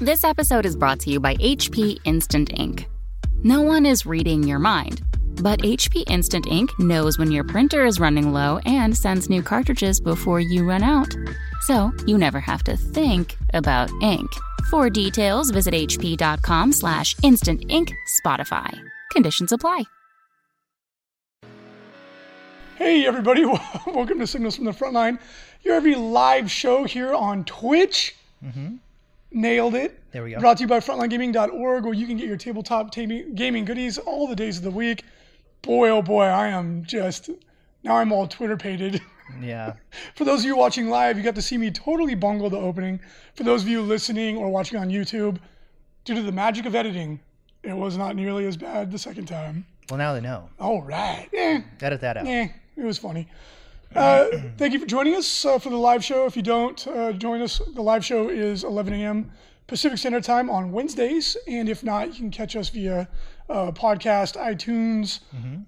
This episode is brought to you by HP Instant Ink. No one is reading your mind, but HP Instant Ink knows when your printer is running low and sends new cartridges before you run out. So you never have to think about ink. For details, visit hp.com slash instant ink Spotify. Conditions apply. Hey, everybody. Welcome to Signals from the Frontline, your every live show here on Twitch. Mm-hmm. Nailed it. There we go. Brought to you by FrontlineGaming.org, where you can get your tabletop ta- gaming goodies all the days of the week. Boy, oh boy, I am just, now I'm all Twitter pated. Yeah. For those of you watching live, you got to see me totally bungle the opening. For those of you listening or watching on YouTube, due to the magic of editing, it was not nearly as bad the second time. Well, now they know. All right. Eh. Edit that out. Eh, it was funny. Uh, thank you for joining us uh, for the live show. If you don't uh, join us, the live show is 11 a.m. Pacific Standard Time on Wednesdays. And if not, you can catch us via uh, podcast, iTunes,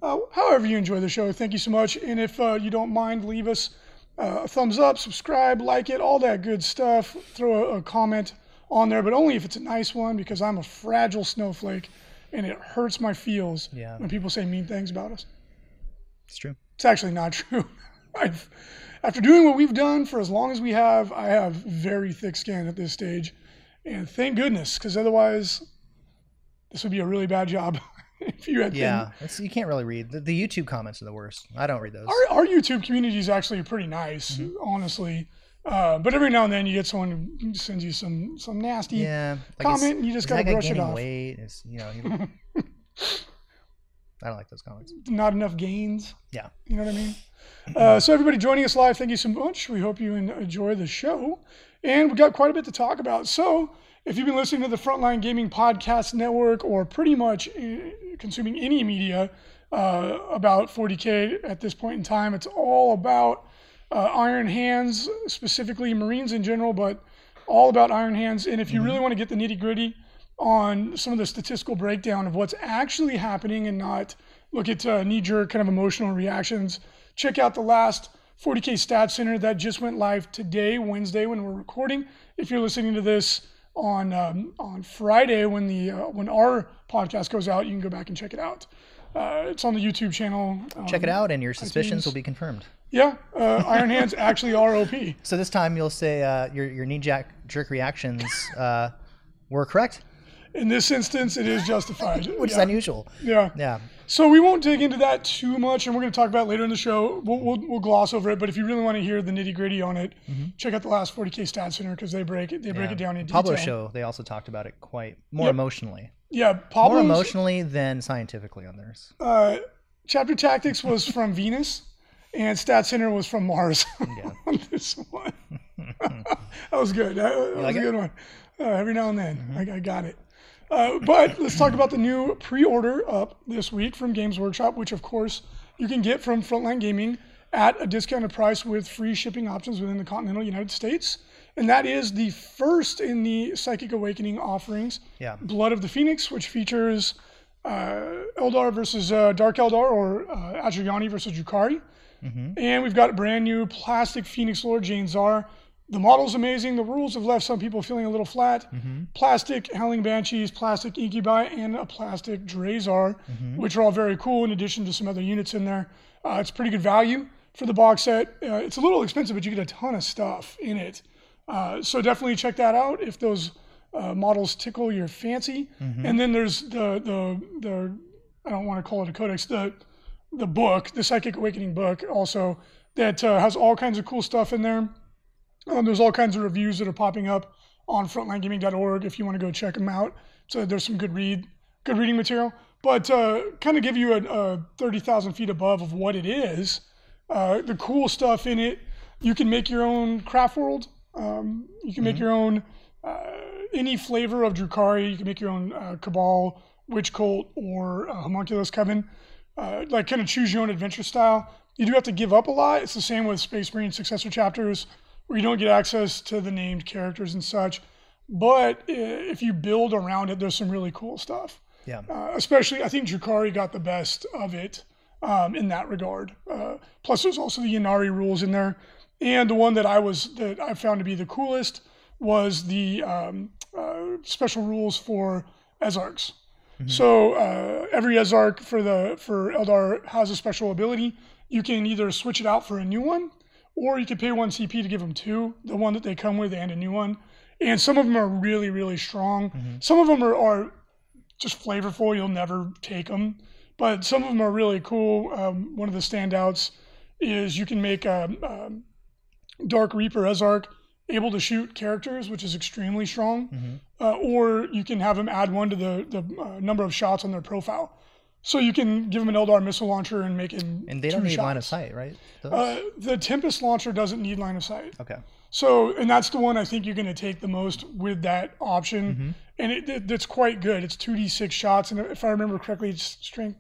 uh, however you enjoy the show. Thank you so much. And if uh, you don't mind, leave us uh, a thumbs up, subscribe, like it, all that good stuff. Throw a, a comment on there, but only if it's a nice one because I'm a fragile snowflake and it hurts my feels Yeah. when people say mean things about us. It's true. It's actually not true. I've, after doing what we've done for as long as we have, I have very thick skin at this stage. And thank goodness, because otherwise, this would be a really bad job if you had Yeah. You can't really read. The, the YouTube comments are the worst. I don't read those. Our, our YouTube community is actually pretty nice, Mm-hmm. honestly. Uh, but every now and then you get someone who sends you some some nasty Yeah. Like comment, and you just gotta brush it off. weight? Is, you know, you- I don't like those comments. not enough gains. Yeah. You know what I mean? Uh, so everybody joining us live, thank you so much. We hope you enjoy the show, and we've got quite a bit to talk about. So if you've been listening to the Frontline Gaming Podcast Network, or pretty much uh, consuming any media uh, about 40k at this point in time, it's all about uh, Iron Hands, specifically Marines in general, but all about Iron Hands. And if you really want to get the nitty gritty on some of the statistical breakdown of what's actually happening and not look at uh, knee jerk kind of emotional reactions, check out the last 40K Stat Center that just went live today, Wednesday, when we're recording. If you're listening to this on um, on Friday when the uh, when our podcast goes out, you can go back and check it out. Uh, it's on the YouTube channel. Check it Um, out, and your suspicions will be confirmed. Yeah, uh, Iron Hands actually are OP. So this time you'll say uh, your your knee jack jerk reactions uh, were correct, In this instance, it is justified. which is unusual. Yeah. Yeah. So we won't dig into that too much, and we're going to talk about it later in the show. We'll, we'll, we'll gloss over it, but if you really want to hear the nitty gritty on it, check out the last 40k Stat Center because they break it. They break Mm-hmm. yeah. it down in Pablo detail. show. They also talked about it quite more Yep. emotionally, Yeah, more emotionally than scientifically on theirs. uh, chapter tactics was from Venus, and Stat Center was from Mars yeah. on this one. that was good. That, that was like a it? good one. Uh, every now and then, I, I got it. Uh, but let's talk about the new pre-order up this week from Games Workshop, which of course you can get from Frontline Gaming at a discounted price with free shipping options within the continental United States. And that is the first in the Psychic Awakening offerings. Yeah. Blood of the Phoenix, which features uh, Eldar versus uh, Dark Eldar or uh, Asuryani versus Drukari. And we've got a brand new plastic Phoenix Lord Jain Zar. The model's amazing. The rules have left some people feeling a little flat. Plastic Howling Banshees, plastic Incubi, and a plastic Drazhar, which are all very cool in addition to some other units in there. Uh, it's pretty good value for the box set. Uh, it's a little expensive, but you get a ton of stuff in it. Uh, so definitely check that out if those uh, models tickle your fancy. And then there's the the the I don't want to call it a codex the the book, the Psychic Awakening book, also that uh, has all kinds of cool stuff in there. Um, there's all kinds of reviews that are popping up on frontlinegaming.org if you want to go check them out. So there's some good read, good reading material. But uh, kind of give you a, a 30,000 feet above of what it is. Uh, the cool stuff in it, you can make your own craft world. Um, you can make your own uh, any flavor of Drukari. You can make your own uh, Kabal, Wych Cult, or uh, Haemonculus Coven. Uh, like kind of choose your own adventure style. You do have to give up a lot. It's the same with Space Marine successor chapters, where you don't get access to the named characters and such. But if you build around it, there's some really cool stuff. Yeah. Uh, especially, I think Drukari got the best of it um, in that regard. Uh, plus, there's also the Ynnari rules in there, and the one that I was that I found to be the coolest was the um, uh, special rules for Exarchs. So uh, every Exarch for the for Eldar has a special ability. You can either switch it out for a new one, or you can pay one CP to give them two, the one that they come with and a new one. And some of them are really really strong. Some of them are, are just flavorful. You'll never take them, but some of them are really cool. Um, one of the standouts is you can make a, um Dark Reaper Exarch able to shoot characters, which is extremely strong, uh, or you can have them add one to the the uh, number of shots on their profile. So you can give them an Eldar missile launcher and make it. And they don't need line of sight, right? Uh, the Tempest launcher doesn't need line of sight. okay. So, and that's the one I think you're going to take the most with that option, and it, it, it's quite good. It's two d six shots, and if I remember correctly, it's strength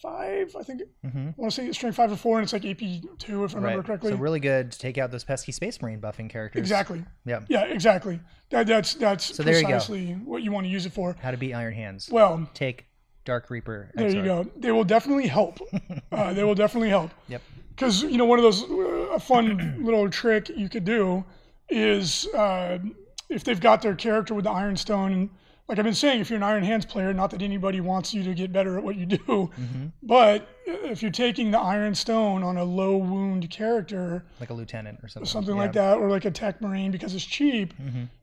five. I think I want to say it's strength five or four, and it's like AP two if I remember Right. correctly. So really good to take out those pesky Space Marine buffing characters. exactly. Yeah. Yeah, exactly. That, that's that's you go. precisely what you want to use it for. How to beat Iron Hands. Well, take Dark Reaper. there you go. They will definitely help. uh, they will definitely help. Yep. because you know one of those uh, a fun little trick you could do is uh, if they've got their character with the iron stone and like i've been saying if you're an iron hands player not that anybody wants you to get better at what you do Mm-hmm. but if you're taking the iron stone on a low wound character Like a lieutenant or something. something Yeah. Mm-hmm. like that or like a tech marine because it's cheap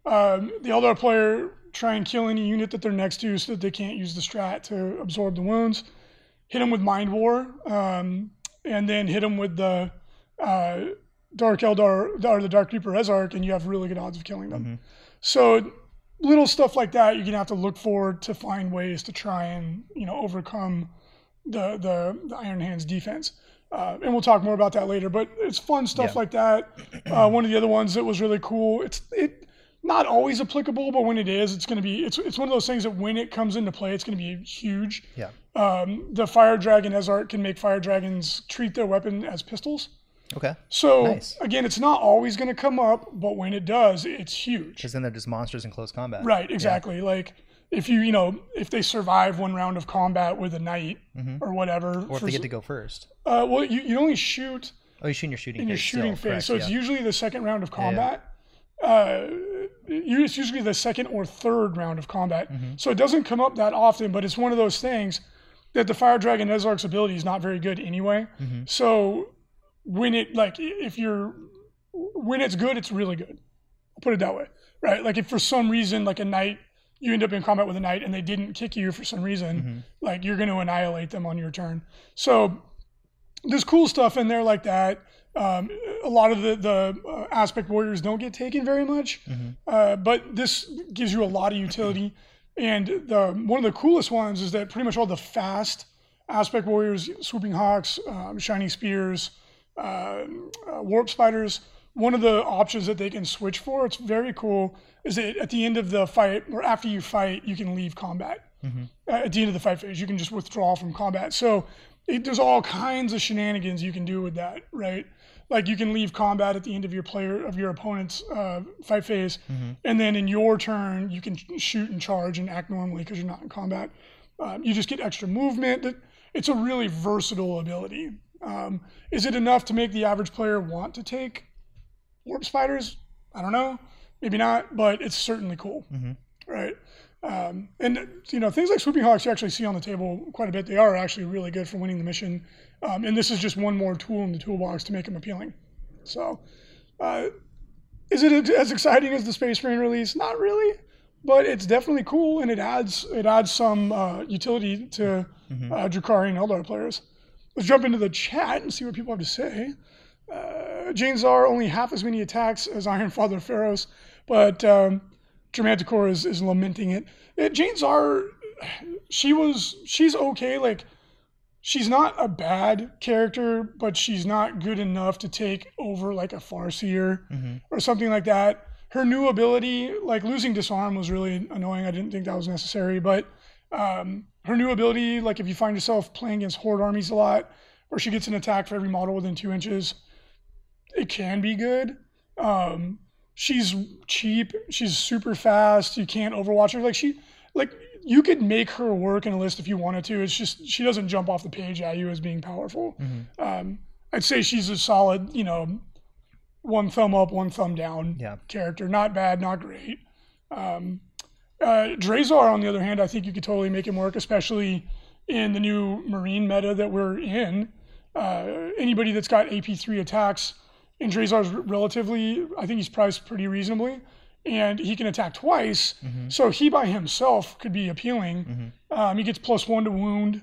um, the eldar player try and kill any unit that they're next to so that they can't use the strat to absorb the wounds hit them with mind war um, and then hit them with the uh, dark eldar or the dark reaper exarch and you have really good odds of killing them Mm-hmm. so little stuff like that you're gonna have to look for to find ways to try and you know overcome the the, the Iron Hands defense. Uh, and we'll talk more about that later. But it's fun stuff Yeah. like that. Uh, one of the other ones that was really cool. It's it not always applicable, but when it is, it's going to be. It's it's one of those things that when it comes into play, it's going to be huge. Yeah. Um, the Fire Dragon Exarch can make Fire Dragons treat their weapon as pistols. Okay. So Nice. again, it's not always going to come up, but when it does, it's huge. Because then they're just monsters in close combat. Right, exactly. Like if you, you know, if they survive one round of combat with a knight or whatever, Mm-hmm. Or if for they get to go first. uh, well, you, you only shoot Oh, you're shooting your shooting in your shooting still, phase, correct, so it's usually the second round of combat. Uh, it's usually the second or third round of combat, Mm-hmm. so it doesn't come up that often. But it's one of those things that the Fire Dragon Exarch's ability is not very good anyway. Mm-hmm. So when it like if you're when it's good, it's really good. I'll put it that way, right? Like if for some reason like a knight you end up in combat with a knight and they didn't kick you for some reason, Mm-hmm. like you're going to annihilate them on your turn. So there's cool stuff in there like that. Um, a lot of the, the uh, aspect warriors don't get taken very much, uh, but this gives you a lot of utility. And the one of the coolest ones is that pretty much all the fast aspect warriors, swooping hawks, um, shining spears, uh, uh, warp spiders. One of the options that they can switch for, it's very cool, is that at the end of the fight or after you fight, you can leave combat. Uh, at the end of the fight phase, you can just withdraw from combat. So it, there's all kinds of shenanigans you can do with that, right? Like you can leave combat at the end of your player of your opponent's uh, fight phase, and then in your turn you can shoot and charge and act normally because you're not in combat. Um, you just get extra movement. It's a really versatile ability. Um, is it enough to make the average player want to take warp spiders? I don't know, maybe not, but it's certainly cool, right? Um, and you know things like swooping hawks you actually see on the table quite a bit. They are actually really good for winning the mission, um, and this is just one more tool in the toolbox to make them appealing. So, uh, is it as exciting as the Space Marine release? Not really, but it's definitely cool, and it adds it adds some uh, utility to uh, Drukari and Eldar players. Let's jump into the chat and see what people have to say. Uh, Jain Zar only half as many attacks as Iron Father Feirros, but um, Germanticor is, is lamenting it. Uh, Jain Zar, she was she's okay. Like she's not a bad character, but she's not good enough to take over like a Farseer or something like that. Her new ability, like losing disarm, was really annoying. I didn't think that was necessary, but um, her new ability, like if you find yourself playing against horde armies a lot, where she gets an attack for every model within two inches, it can be good. Um, she's cheap. She's super fast. You can't overwatch her. Like she, like you could make her work in a list if you wanted to. It's just she doesn't jump off the page at you as being powerful. Um, I'd say she's a solid, you know, one thumb up, one thumb down Yeah. character. Not bad, not great. Um, Uh, Drazhar, on the other hand, I think you could totally make him work, especially in the new Marine meta that we're in. Uh, anybody that's got AP3 attacks, and Drazhar's relatively, I think he's priced pretty reasonably, and he can attack twice. So he by himself could be appealing. Um, he gets plus one to wound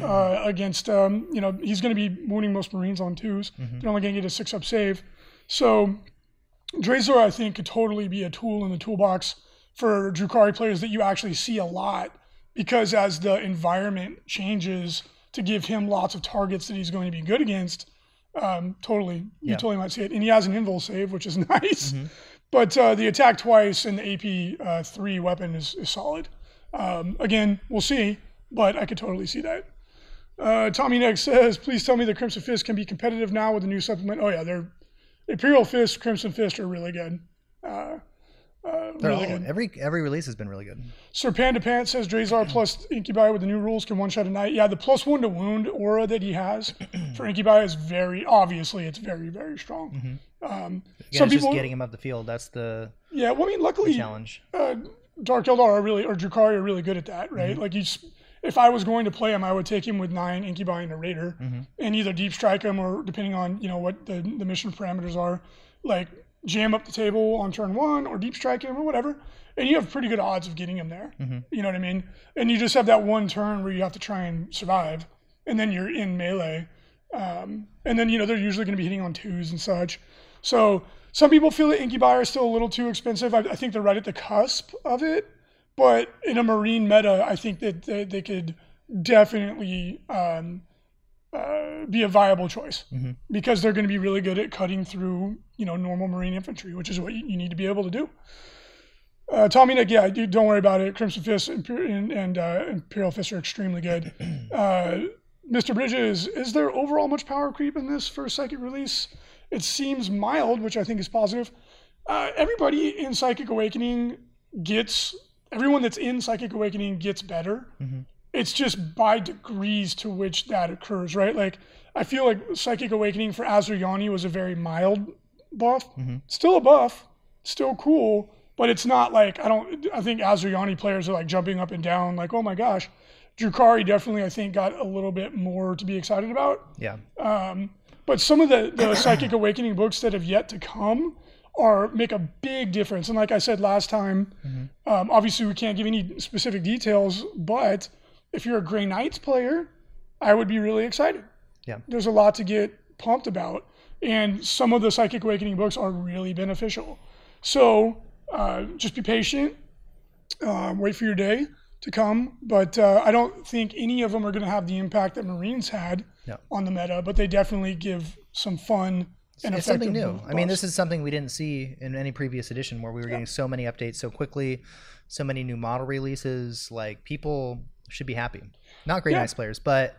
uh, against, um, you know, he's going to be wounding most Marines on 2s They're only going to get a six up save. So Drazhar, I think, could totally be a tool in the toolbox for Drukari players that you actually see a lot because as the environment changes to give him lots of targets that he's going to be good against, um, totally, you Yeah. totally might see it. And he has an invul save, which is nice. But uh, the attack twice and the AP uh, three weapon is, is solid. Um, again, we'll see, but I could totally see that. Uh, Tommy next says, please tell me the Crimson Fist can be competitive now with the new supplement. Oh yeah, they're Imperial Fist, Crimson Fist are really good. Uh, They're really all, good. every every release has been really good. Sir Panda Pants says Drazhar plus Incubi with the new rules can one shot a knight. Yeah, the plus one to wound aura that he has for Incubi is very obviously it's very very strong. Um, Again, some people, just getting him up the field. That's the yeah. Well, I mean, luckily, challenge. uh, Dark Eldar are really or Drukari are really good at that, right? Mm-hmm. Like you, if I was going to play him, I would take him with nine Incubi and a Raider, Mm-hmm. and either deep strike him or depending on you know what the the mission parameters are, like jam up the table on turn one or deep strike him or whatever, and you have pretty good odds of getting him there. Mm-hmm. You know what I mean? And you just have that one turn where you have to try and survive, and then you're in melee. Um, and then you know they're usually going to be hitting on twos and such. So some people feel that Incubi are still a little too expensive. I, I think they're right at the cusp of it. But in a marine meta, I think that they, they could definitely um, uh, be a viable choice because they're going to be really good at cutting through you know normal marine infantry, which is what you, you need to be able to do. Uh, Tommy Nick, yeah, dude, don't worry about it. Crimson Fist and, and uh, Imperial Fist are extremely good. Uh, Mr. Bridges, is there overall much power creep in this for psychic release? It seems mild, which I think is positive. Uh, everybody in Psychic Awakening gets, everyone that's in Psychic Awakening gets better. It's just by degrees to which that occurs, right? Like, I feel like Psychic Awakening for Asuryani was a very mild buff. Still a buff, still cool, but it's not like I don't. I think Asuryani players are like jumping up and down, like oh my gosh. Drukari definitely, I think, got a little bit more to be excited about. Yeah. Um, but some of the, the psychic awakening books that have yet to come are make a big difference. And like I said last time, um, obviously we can't give any specific details, but if you're a Grey Knights player, I would be really excited. Yeah. There's a lot to get pumped about. And some of the psychic awakening books are really beneficial. So uh, just be patient, uh, wait for your day to come. But uh, I don't think any of them are going to have the impact that Marines had No. on the meta, but they definitely give some fun and it's something new. I mean, this is something we didn't see in any previous edition where we were getting so many updates so quickly, so many new model releases. Like people should be happy. Not great Yeah. nice players, but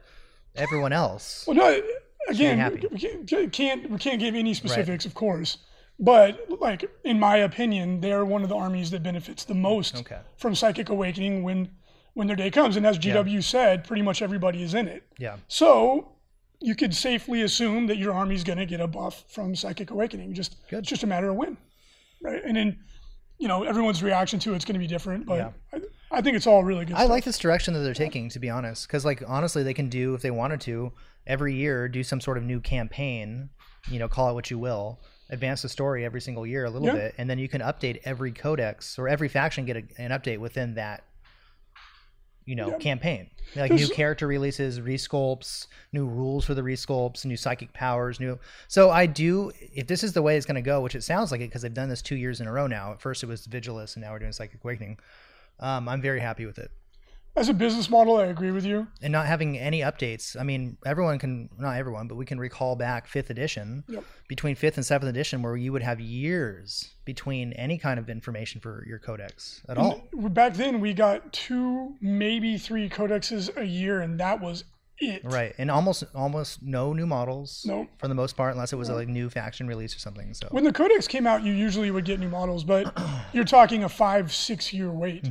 everyone else. Well, no, again, we can't, we can't give any specifics, of course. But like in my opinion, they're one of the armies that benefits the most Okay. from Psychic Awakening when when their day comes. And as GW said, pretty much everybody is in it. Yeah. So you could safely assume that your army's going to get a buff from Psychic Awakening. Just Good. it's just a matter of when, right? And then you know everyone's reaction to it's going to be different, but Yeah. I, I think it's all really good. I stuff. like this direction that they're taking, to be honest, because like honestly, they can do if they wanted to every year do some sort of new campaign. You know, call it what you will. Advance the story every single year a little Yeah. bit, and then you can update every codex or every faction get a, an update within that. You know, Yeah. campaign like There's- new character releases, resculpts, new rules for the resculpts, new psychic powers, new. So I do. If this is the way it's going to go, which it sounds like it, because they've done this two years in a row now. At first it was Vigilus, and now we're doing Psychic Awakening. Um, I'm very happy with it As a business model, I agree with you. and not having any updates. I mean, everyone can not everyone, but we can recall back fifth edition Yep. between fifth and seventh edition, where you would have years between any kind of information for your codex at all. Back then, we got two, maybe three codexes a year, and that was it. Right, and almost almost no new models No. for the most part, unless it was a like new faction release or something. So When the codex came out, you usually would get new models, but you're talking a five, six year wait.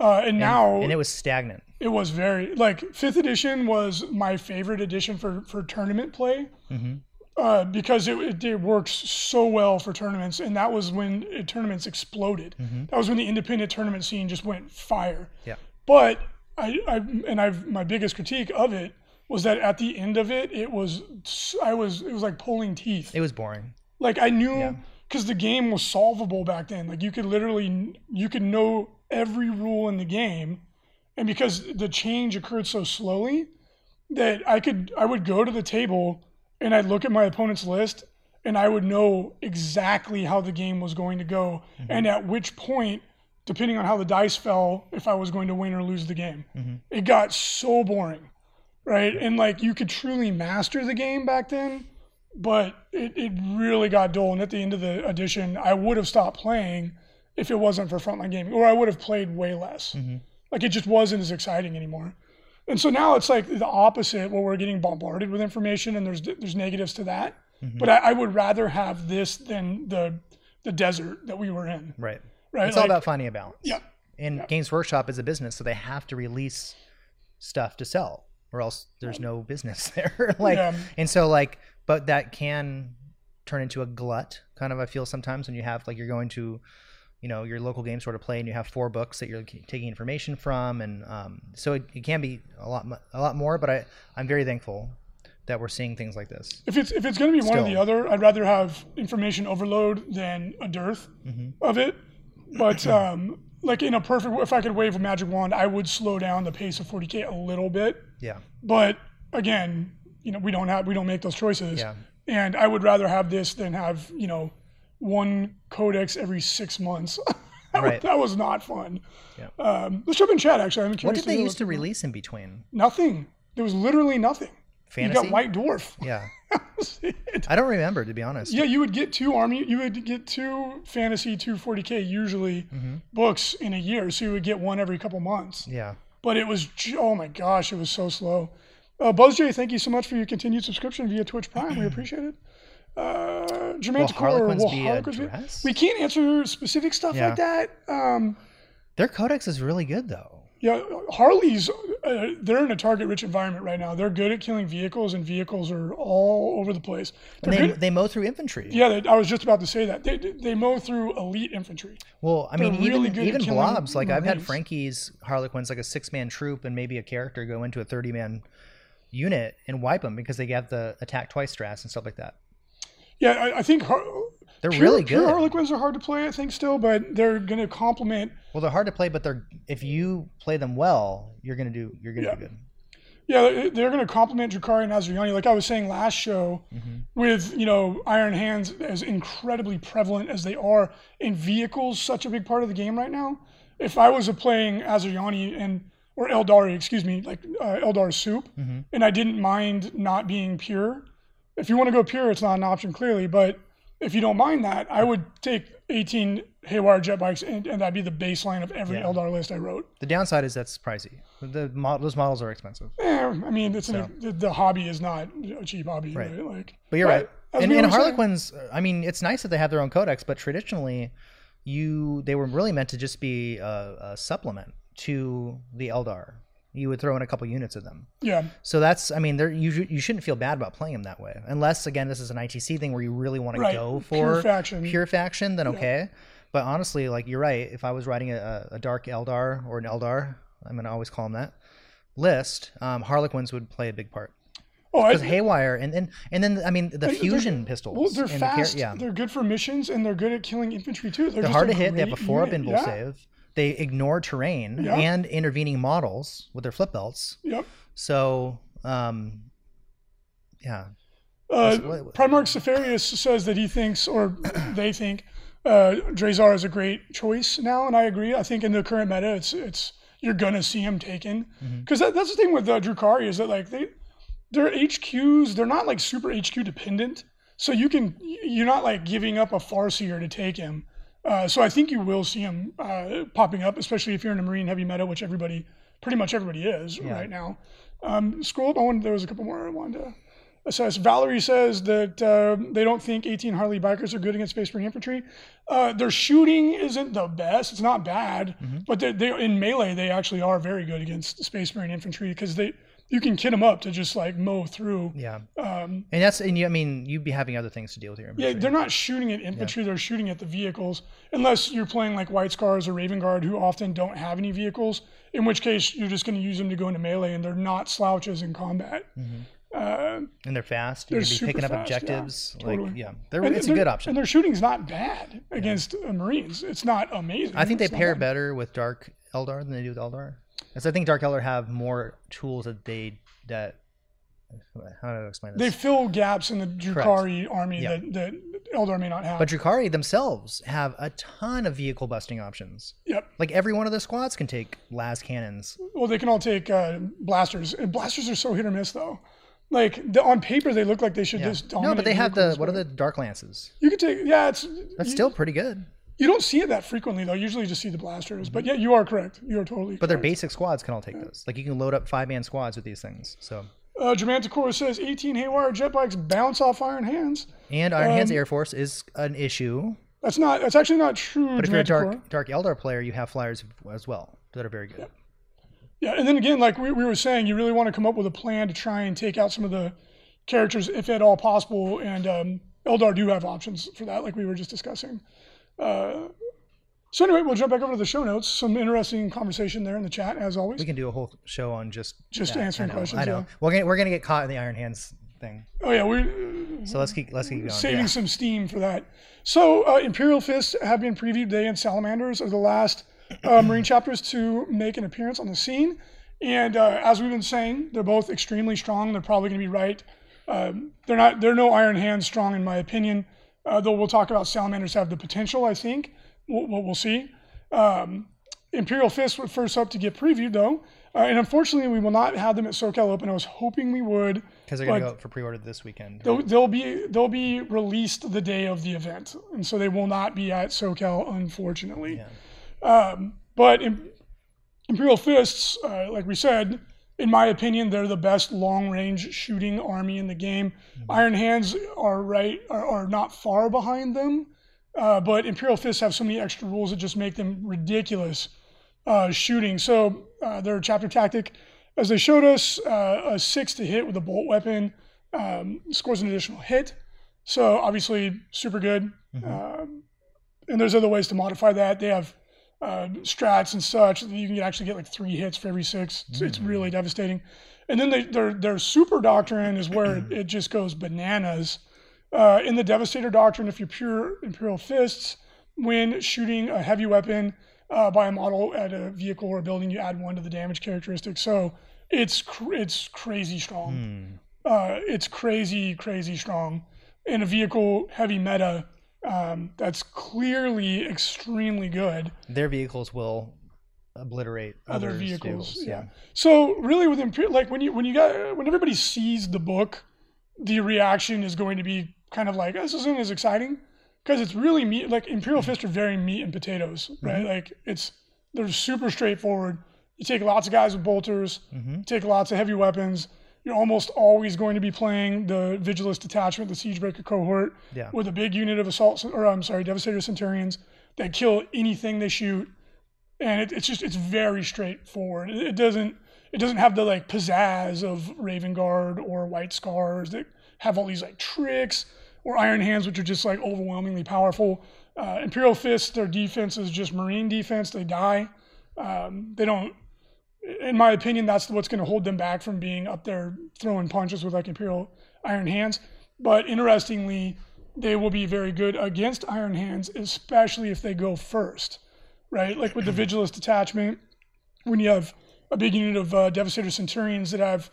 Uh, and, now Mm-hmm. and it was stagnant. it was very like fifth edition was my favorite edition for for tournament play. Mm-hmm. uh, because it, it, it works so well for tournaments, and that was when it, tournaments exploded. That was when the independent tournament scene just went fire. Yeah. But I, I and I've my biggest critique of it was that at the end of it, it was I was it was like pulling teeth. It was boring. Like I knew Yeah. because the game was solvable back then. Like you could literally you could know every rule in the game, and because the change occurred so slowly, that I could I would go to the table and I'd look at my opponent's list and I would know exactly how the game was going to go mm-hmm. and at which point, depending on how the dice fell, if I was going to win or lose the game. Mm-hmm. It got so boring, right? And like you could truly master the game back then, but it, it really got dull. And at the end of the edition, I would have stopped playing if it wasn't for frontline gaming, or I would have played way less. Mm-hmm. Like it just wasn't as exciting anymore. And so now it's like the opposite, where we're getting bombarded with information, and there's there's negatives to that. Mm-hmm. But I, I would rather have this than the the desert that we were in. Right. Right? It's all about finding a balance. Yeah. And Games Workshop is a business, so they have to release stuff to sell, or else there's no business there. like, Yeah. and so like, but that can turn into a glut. Kind of, I feel sometimes when you have like you're going to, you know, your local game store to play, and you have four books that you're taking information from, and um, so it, it can be a lot, a lot more. But I, I'm very thankful that we're seeing things like this. If it's if it's going to be one or the other, I'd rather have information overload than a dearth Mm-hmm. of it. But um, like in a perfect, if I could wave a magic wand, I would slow down the pace of 40k a little bit. Yeah. But again, you know, we don't have we don't make those choices. Yeah. And I would rather have this than have you know one codex every six months. that, Right. was, that was not fun. Yeah. Um, let's jump in chat. Actually, I'm curious. What did they used to release in between? Nothing. There was literally nothing. You Fantasy. got White Dwarf. Yeah. I don't remember to be honest. Yeah, you would get two army. You would get two fantasy, two 40k usually books in a year. So you would get one every couple months. Yeah. But it was oh my gosh, it was so slow. Uh, Buzz J, thank you so much for your continued subscription via Twitch Prime. We appreciate it. Uh, Jermaine Will Takor, Harlequins will be Harlequins be- addressed? We can't answer specific stuff Yeah. like that. Um, Their codex is really good though. Yeah, Harley's uh, they're in a target-rich environment right now. They're good at killing vehicles, and vehicles are all over the place. They're they, good- they mow through infantry. yeah, they, I was just about to say that they they mow through elite infantry. Well, I mean, They're really even even blobs. Like I've had Frankie's Harlequins, like a six man troop, and maybe a character go into a thirty man unit and wipe them because they have the attack twice strats and stuff like that. Yeah, I, I think Har- They're pure, really pure good. Harlequins are hard to play. I think still, but they're going to complement. Well, they're hard to play, but they're if you play them well, you're gonna do you're gonna Yeah. do good. Yeah, they're- they're going to complement Drukari and Asuryani. Like I was saying last show, Mm-hmm. with you know Iron Hands as incredibly prevalent as they are, and vehicles such a big part of the game right now. If I was playing Asuryani and or Eldari, excuse me, like uh, Eldar Soup, Mm-hmm. and I didn't mind not being pure. If you want to go pure, it's not an option clearly, but if you don't mind that, I would take 18 Haywire jet bikes, and, and that'd be the baseline of every Yeah. Eldar list I wrote. The downside is that's pricey. The mo- those models are expensive. Eh, I mean, it's an, the, the hobby is not a cheap hobby, right? Right. Like, But you're right. as And, and were saying- Harlequins, I mean, it's nice that they have their own codex, but traditionally, you they were really meant to just be a, a supplement to the Eldar. You would throw in a couple units of them. Yeah, So that's, I mean, there you you shouldn't feel bad about playing them that way, unless again this is an ITC thing where you really want to Right. go Pure for faction. pure faction, then okay. But honestly, like you're right. If I was writing a, a dark Eldar or an Eldar, I'm gonna always call them that list. Um, Harlequins would play a big part Oh, because Haywire and and and then I mean the fusion pistols. well, they're and the fast. yeah, They're good for missions, and they're good at killing infantry too. They're, they're just hard to hit. They have a four up invul yeah. save. They ignore terrain Yeah. and intervening models with their flip belts. Yep. So, um, yeah, Uh, Primarch says that he thinks, or they think, uh, Drazhar is a great choice now, and I agree. I think in the current meta, it's it's you're gonna see him taken Mm-hmm. because that, that's the thing with uh, Drukari is that like they their HQs they're not like super HQ dependent, so you can you're not like giving up a Farseer to take him. Uh, so I think you will see him uh, popping up, especially if you're in a Marine heavy meta, which everybody pretty much everybody is right now. Um, scroll up. I wanted, there was a couple more I wanted to assess. Valerie says that uh, they don't think 18 Harley bikers are good against Space Marine infantry. Uh, their shooting isn't the best. It's not bad, but they, they in melee they actually are very good against Space Marine infantry because they you can kit them up to just like mow through. Yeah. Um, And that's and you, I mean you'd be having other things to deal with here. yeah, they're not shooting at infantry; they're shooting at the vehicles. Unless you're playing like White Scars or Raven Guard, who often don't have any vehicles. In which case, you're just going to use them to go into melee, and they're not slouches in combat. Uh, and they're fast. They're You can be picking up fast, yeah, objectives. totally. Like yeah, they're, and it's a good option. And their shooting's not bad against uh, Marines. It's not amazing. I think they pair better with Dark Eldar than they do with Eldar. Because I think Dark Eldar have more tools that they that how do I explain They fill gaps in the Drukari army Yeah. that, that Eldar may not have. but Drukari themselves have a ton of vehicle busting options. yep. Like every one of the squads can take las cannons. Well, they can all take uh, blasters. And blasters are so hit or miss, though. Like the, on paper, they look like they should Yeah. just dominate. No, but they have the what are the dark lances? You can take. Yeah, it's. That's you, still pretty good. You don't see it that frequently, though. Usually, you just see the blasters. But yeah, you are correct. You are totally. But their basic squads can all take those. Like you can load up five man squads with these things. So Uh, Germanticor says 18 haywire jet bikes bounce off iron hands. and Iron Hands Um, Air Force is an issue. That's not. That's actually not true. But if you're a dark dark Eldar player, you have flyers as well that are very good. Yeah, and then again, like we, we were saying, you really want to come up with a plan to try and take out some of the characters, if at all possible. And um, Eldar do have options for that, like we were just discussing. Uh, so anyway, we'll jump back over to the show notes. Some interesting conversation there in the chat, as always. We can do a whole show on just Just that. answering I know, questions, I know. yeah. We're gonna we're gonna get caught in the Iron Hands thing. Oh yeah, we So let's keep let's keep going. saving Yeah. some steam for that. So uh, Imperial Fists have been previewed today, and Salamanders are the last uh, Marine chapters to make an appearance on the scene. And uh, as we've been saying, they're both extremely strong. They're probably going to be right. Um, they're not. They're no Iron Hands strong, in my opinion. Uh, though we'll talk about Salamanders have the potential. I think we'll, we'll, we'll see. Um, Imperial Fists were first up to get previewed, though. Uh, and unfortunately, we will not have them at SoCal Open. I was hoping we would. because they're gonna but- go for pre-order this weekend. They'll, they'll be they'll be released the day of the event, and so they will not be at SoCal, unfortunately. Um, but Imperial Fists, uh, like we said, in my opinion, they're the best long-range shooting army in the game. Iron Hands are right are, are not far behind them, uh, but Imperial Fists have so many extra rules that just make them ridiculous uh, shooting. So uh, their chapter tactic, as they showed us, uh, a six to hit with a bolt weapon um, scores an additional hit. So obviously super good. Um, and there's other ways to modify that. They have uh, strats and such that you can actually get like three hits for every six. It's, it's really devastating. And then they, their their super doctrine is where it, it just goes bananas. Uh, in the Devastator doctrine, if you're pure Imperial Fists, when shooting a heavy weapon uh, by a model at a vehicle or a building, you add one to the damage characteristic. So it's cr- it's crazy strong. Uh, it's crazy crazy strong in a vehicle heavy meta. Um, that's clearly extremely good. Their vehicles will obliterate Other vehicles, vehicles. yeah. So really, with Imperial, like when you when you got when everybody sees the book, the reaction is going to be kind of like oh, this isn't as exciting because it's really meat. Like Imperial mm-hmm. Fist are very meat and potatoes, right? Mm-hmm. Like it's they're super straightforward. You take lots of guys with bolters, mm-hmm. take lots of heavy weapons. You're almost always going to be playing the Vigilus detachment, the Siegebreaker cohort, Yeah. with a big unit of assault, or I'm sorry, Devastator Centurions that kill anything they shoot and it, it's just it's very straightforward. It, it doesn't it doesn't have the like pizzazz of Raven Guard or White Scars that have all these like tricks or Iron Hands, which are just like overwhelmingly powerful. Uh, Imperial Fists, their defense is just Marine defense. They die. Um, they don't. In my opinion, that's what's going to hold them back from being up there throwing punches with like Imperial Iron Hands. But interestingly, they will be very good against Iron Hands, especially if they go first right? Like with the Vigilus detachment, when you have a big unit of uh, Devastator Centurions that have,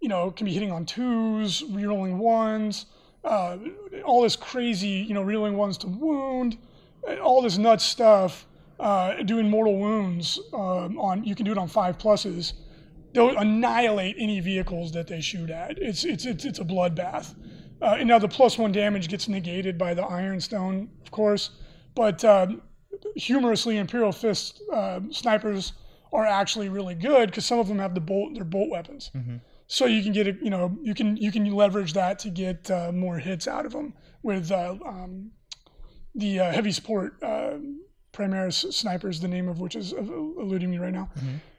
you know, can be hitting on twos, rerolling ones, uh, all this crazy, you know, rerolling ones to wound, all this nuts stuff, uh, doing mortal wounds um, on, you can do it on five pluses. They'll annihilate any vehicles that they shoot at. It's, it's, it's, it's a bloodbath. Uh, and now the plus one damage gets negated by the Iron Stone, of course. But um, humorously, Imperial Fist uh, snipers are actually really good because some of them have the bolt, their bolt weapons. So you can get a, you know, you can you can leverage that to get uh, more hits out of them with uh, um, the uh, heavy support uh, Primaris snipers, the name of which is eluding me right now.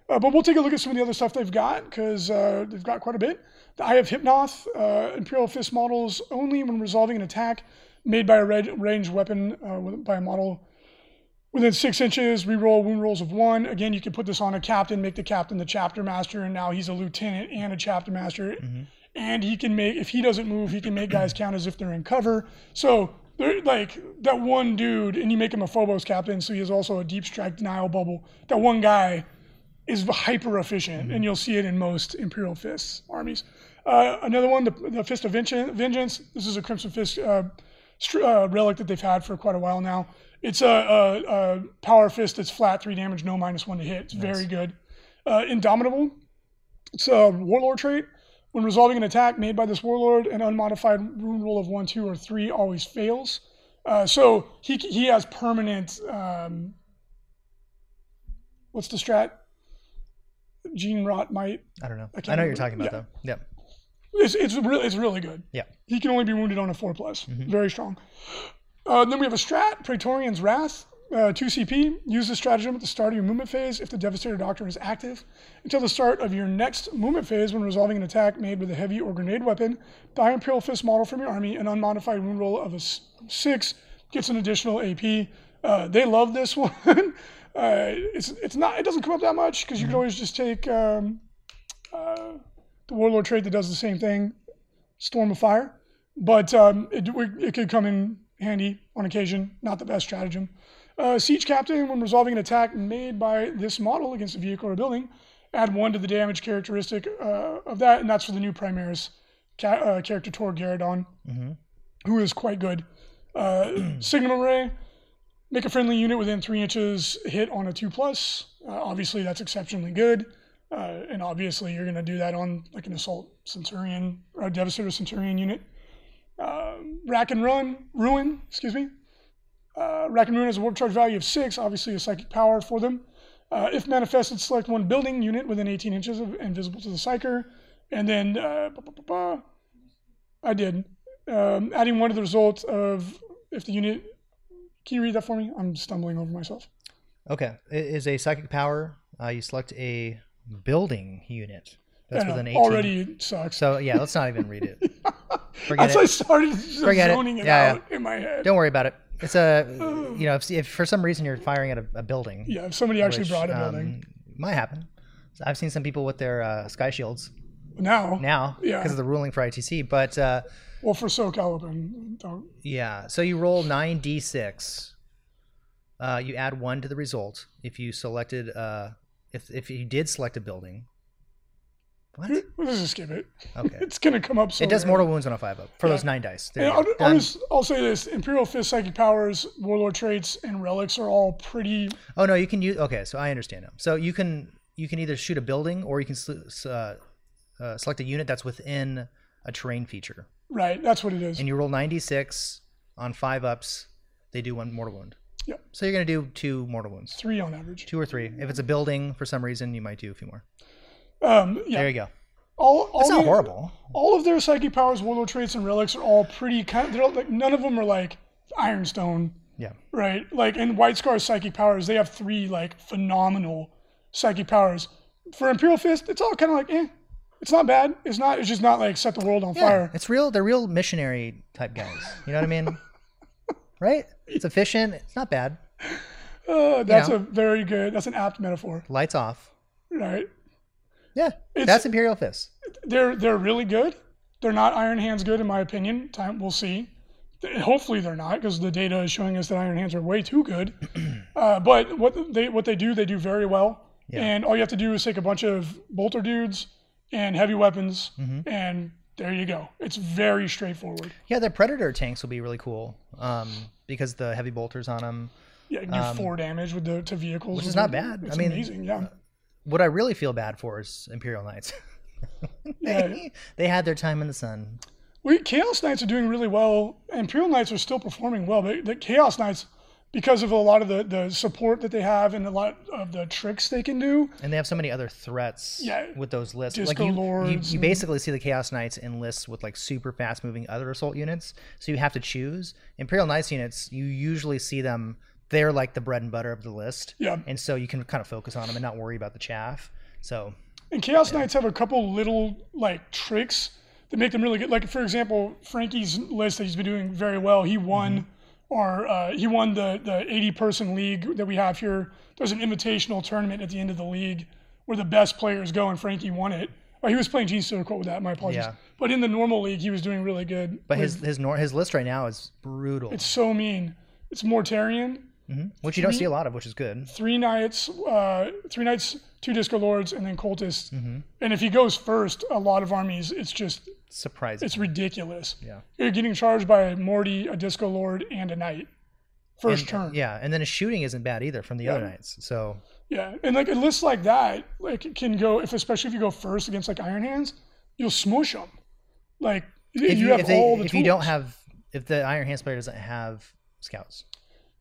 Uh, but we'll take a look at some of the other stuff they've got because uh, they've got quite a bit. The Eye of Hypnoth, uh, Imperial Fist models only when resolving an attack made by a red ranged weapon uh, with, by a model within six inches. Reroll wound rolls of one. Again, you can put this on a captain, make the captain the chapter master, and now he's a lieutenant and a chapter master. And he can make if he doesn't move, he can make guys count as if they're in cover. So they're like that one dude, and you make him a Phobos captain, so he has also a deep strike denial bubble. That one guy is hyper efficient, and you'll see it in most Imperial Fists armies. Uh, another one, the, the Fist of Vengeance. This is a Crimson Fist uh, str- uh, relic that they've had for quite a while now. It's a, a, a power fist that's flat, three damage, no minus one to hit. It's very good. Uh, Indomitable. It's a warlord trait. When resolving an attack made by this warlord, an unmodified wound roll of one, two, or three always fails. Uh, so he he has permanent. Um, what's the strat? Gene rot might. I don't know. I I, know what you're talking about Yeah. though. Yep. It's it's really it's really good. Yeah. He can only be wounded on a four plus. Very strong. Uh, then we have a strat, Praetorian's Wrath, uh, 2 CP. Use the stratagem at the start of your movement phase if the Devastator Doctrine is active. Until the start of your next movement phase, when resolving an attack made with a heavy or grenade weapon, buy Imperial Fist model from your army. An unmodified wound roll of a 6 gets an additional AP. Uh, they love this one. uh, it's it's not it doesn't come up that much because you can always just take um, uh, the Warlord trait that does the same thing, Storm of Fire but um, it, it could come in handy on occasion. Not the best stratagem. Uh, Siege Captain, when resolving an attack made by this model against a vehicle or a building, add one to the damage characteristic uh, of that, and that's for the new Primaris ca- uh, character Tor Garadon, who is quite good. Uh, Signal Array, make a friendly unit within three inches hit on a two plus. Uh, obviously, that's exceptionally good. Uh, and obviously, you're going to do that on like an assault centurion or devastator centurion unit. Uh, rack and run, ruin, excuse me. Uh, rack and ruin has a warp charge value of six, obviously a psychic power for them. Uh, if manifested, select one building unit within 18 inches of and visible to the psyker, and then uh, ba- ba- ba- ba. I did um, adding one to the result of if the unit. Can you read that for me? I'm stumbling over myself. Okay. It is a psychic power. Uh, you select a building unit. That's within 18. already sucks. So yeah, let's not even read it. Forget As I started Forget it. zoning it, Yeah, out in my head. Don't worry about it. It's a you know if, if for some reason you're firing at a, a building. Yeah, if somebody actually which, brought a building. um, might happen. I've seen some people with their uh, sky shields now, now Yeah. because of the ruling for ITC. But uh, well, for SoCal Open, don't. yeah, so you roll nine d6. Uh, you add one to the result if you selected uh, if if you did select a building. What? Let's just skip it. Okay. It's gonna come up. So It does mortal wounds on a five up for those nine dice. There I'll. I'll, just, I'll say this: Imperial Fist, Psychic Powers, Warlord traits, and relics are all pretty. Oh no, you can use. Okay, so I understand them. So you can you can either shoot a building or you can uh, uh, select a unit that's within a terrain feature, Right, that's what it is. and you roll ninety six on five ups. They do one mortal wound. Yep. So you're gonna do two mortal wounds, Three on average. two or three. If it's a building for some reason, you might do a few more. Um, yeah, There you go. all, all That's not the- horrible. All of their Psychic Powers, Warlord traits, and relics are all pretty kind. They're all, like none of them are like Ironstone, Yeah. right? Like in White Scar's Psychic Powers, they have three like phenomenal Psychic Powers. For Imperial Fist, it's all kind of like eh. It's not bad. It's not. It's just not like set the world on Yeah, fire. it's real. They're real missionary type guys. You know what I mean? right? It's efficient. It's not bad. Uh, that's know. a very good. That's an apt metaphor, Lights off. right? Yeah, It's- that's Imperial Fist. they're they're really good. They're not Iron Hands good in my opinion. Time we'll see. Hopefully they're not because the data is showing us that Iron Hands are way too good. Uh, but what they what they do they do very well. And all you have to do is take a bunch of bolter dudes and heavy weapons, and there you go. It's very straightforward. Yeah, the Predator tanks will be really cool um, because the heavy bolters on them. Yeah, you can do four damage with the to vehicles, which Um, is not bad. It's I mean, amazing. Yeah, What I really feel bad for is Imperial Knights. yeah. they had their time in the sun. We Chaos Knights are doing really well. Imperial Knights are still performing well, but the Chaos Knights, because of a lot of the, the support that they have and a lot of the tricks they can do, And they have so many other threats Yeah, with those lists. Disco like you, you, you basically see the Chaos Knights in lists with like super fast moving other assault units. So you have to choose. Imperial Knights units, you usually see them they're like the bread and butter of the list. Yeah. And so you can kind of focus on them and not worry about the chaff. So And Chaos Knights have a couple little like tricks that make them really good. Like for example, Frankie's list that he's been doing very well. He won our uh, he won the the 80 person league that we have here. There's an invitational tournament at the end of the league where the best players go, and Frankie won it. Oh, he was playing Gene Quote with that. My apologies. Yeah. But in the normal league, he was doing really good. but with- his his nor- his list right now is brutal. it's so mean. It's Mortarion, which you don't see a lot of, which is good. three knights, uh, three knights, two disco lords, and then cultists. Mm-hmm. And if he goes first, a lot of armies, it's just Surprising. it's ridiculous. Yeah. You're getting charged by a Morty, a disco lord, and a knight. First turn. Yeah, and then a shooting isn't bad either from the other knights. So Yeah. And like a list like that, like it can go if especially if you go first against like Iron Hands, you'll smush them. Like if you, you, have if, they, all the if you don't have if the Iron Hands player doesn't have scouts,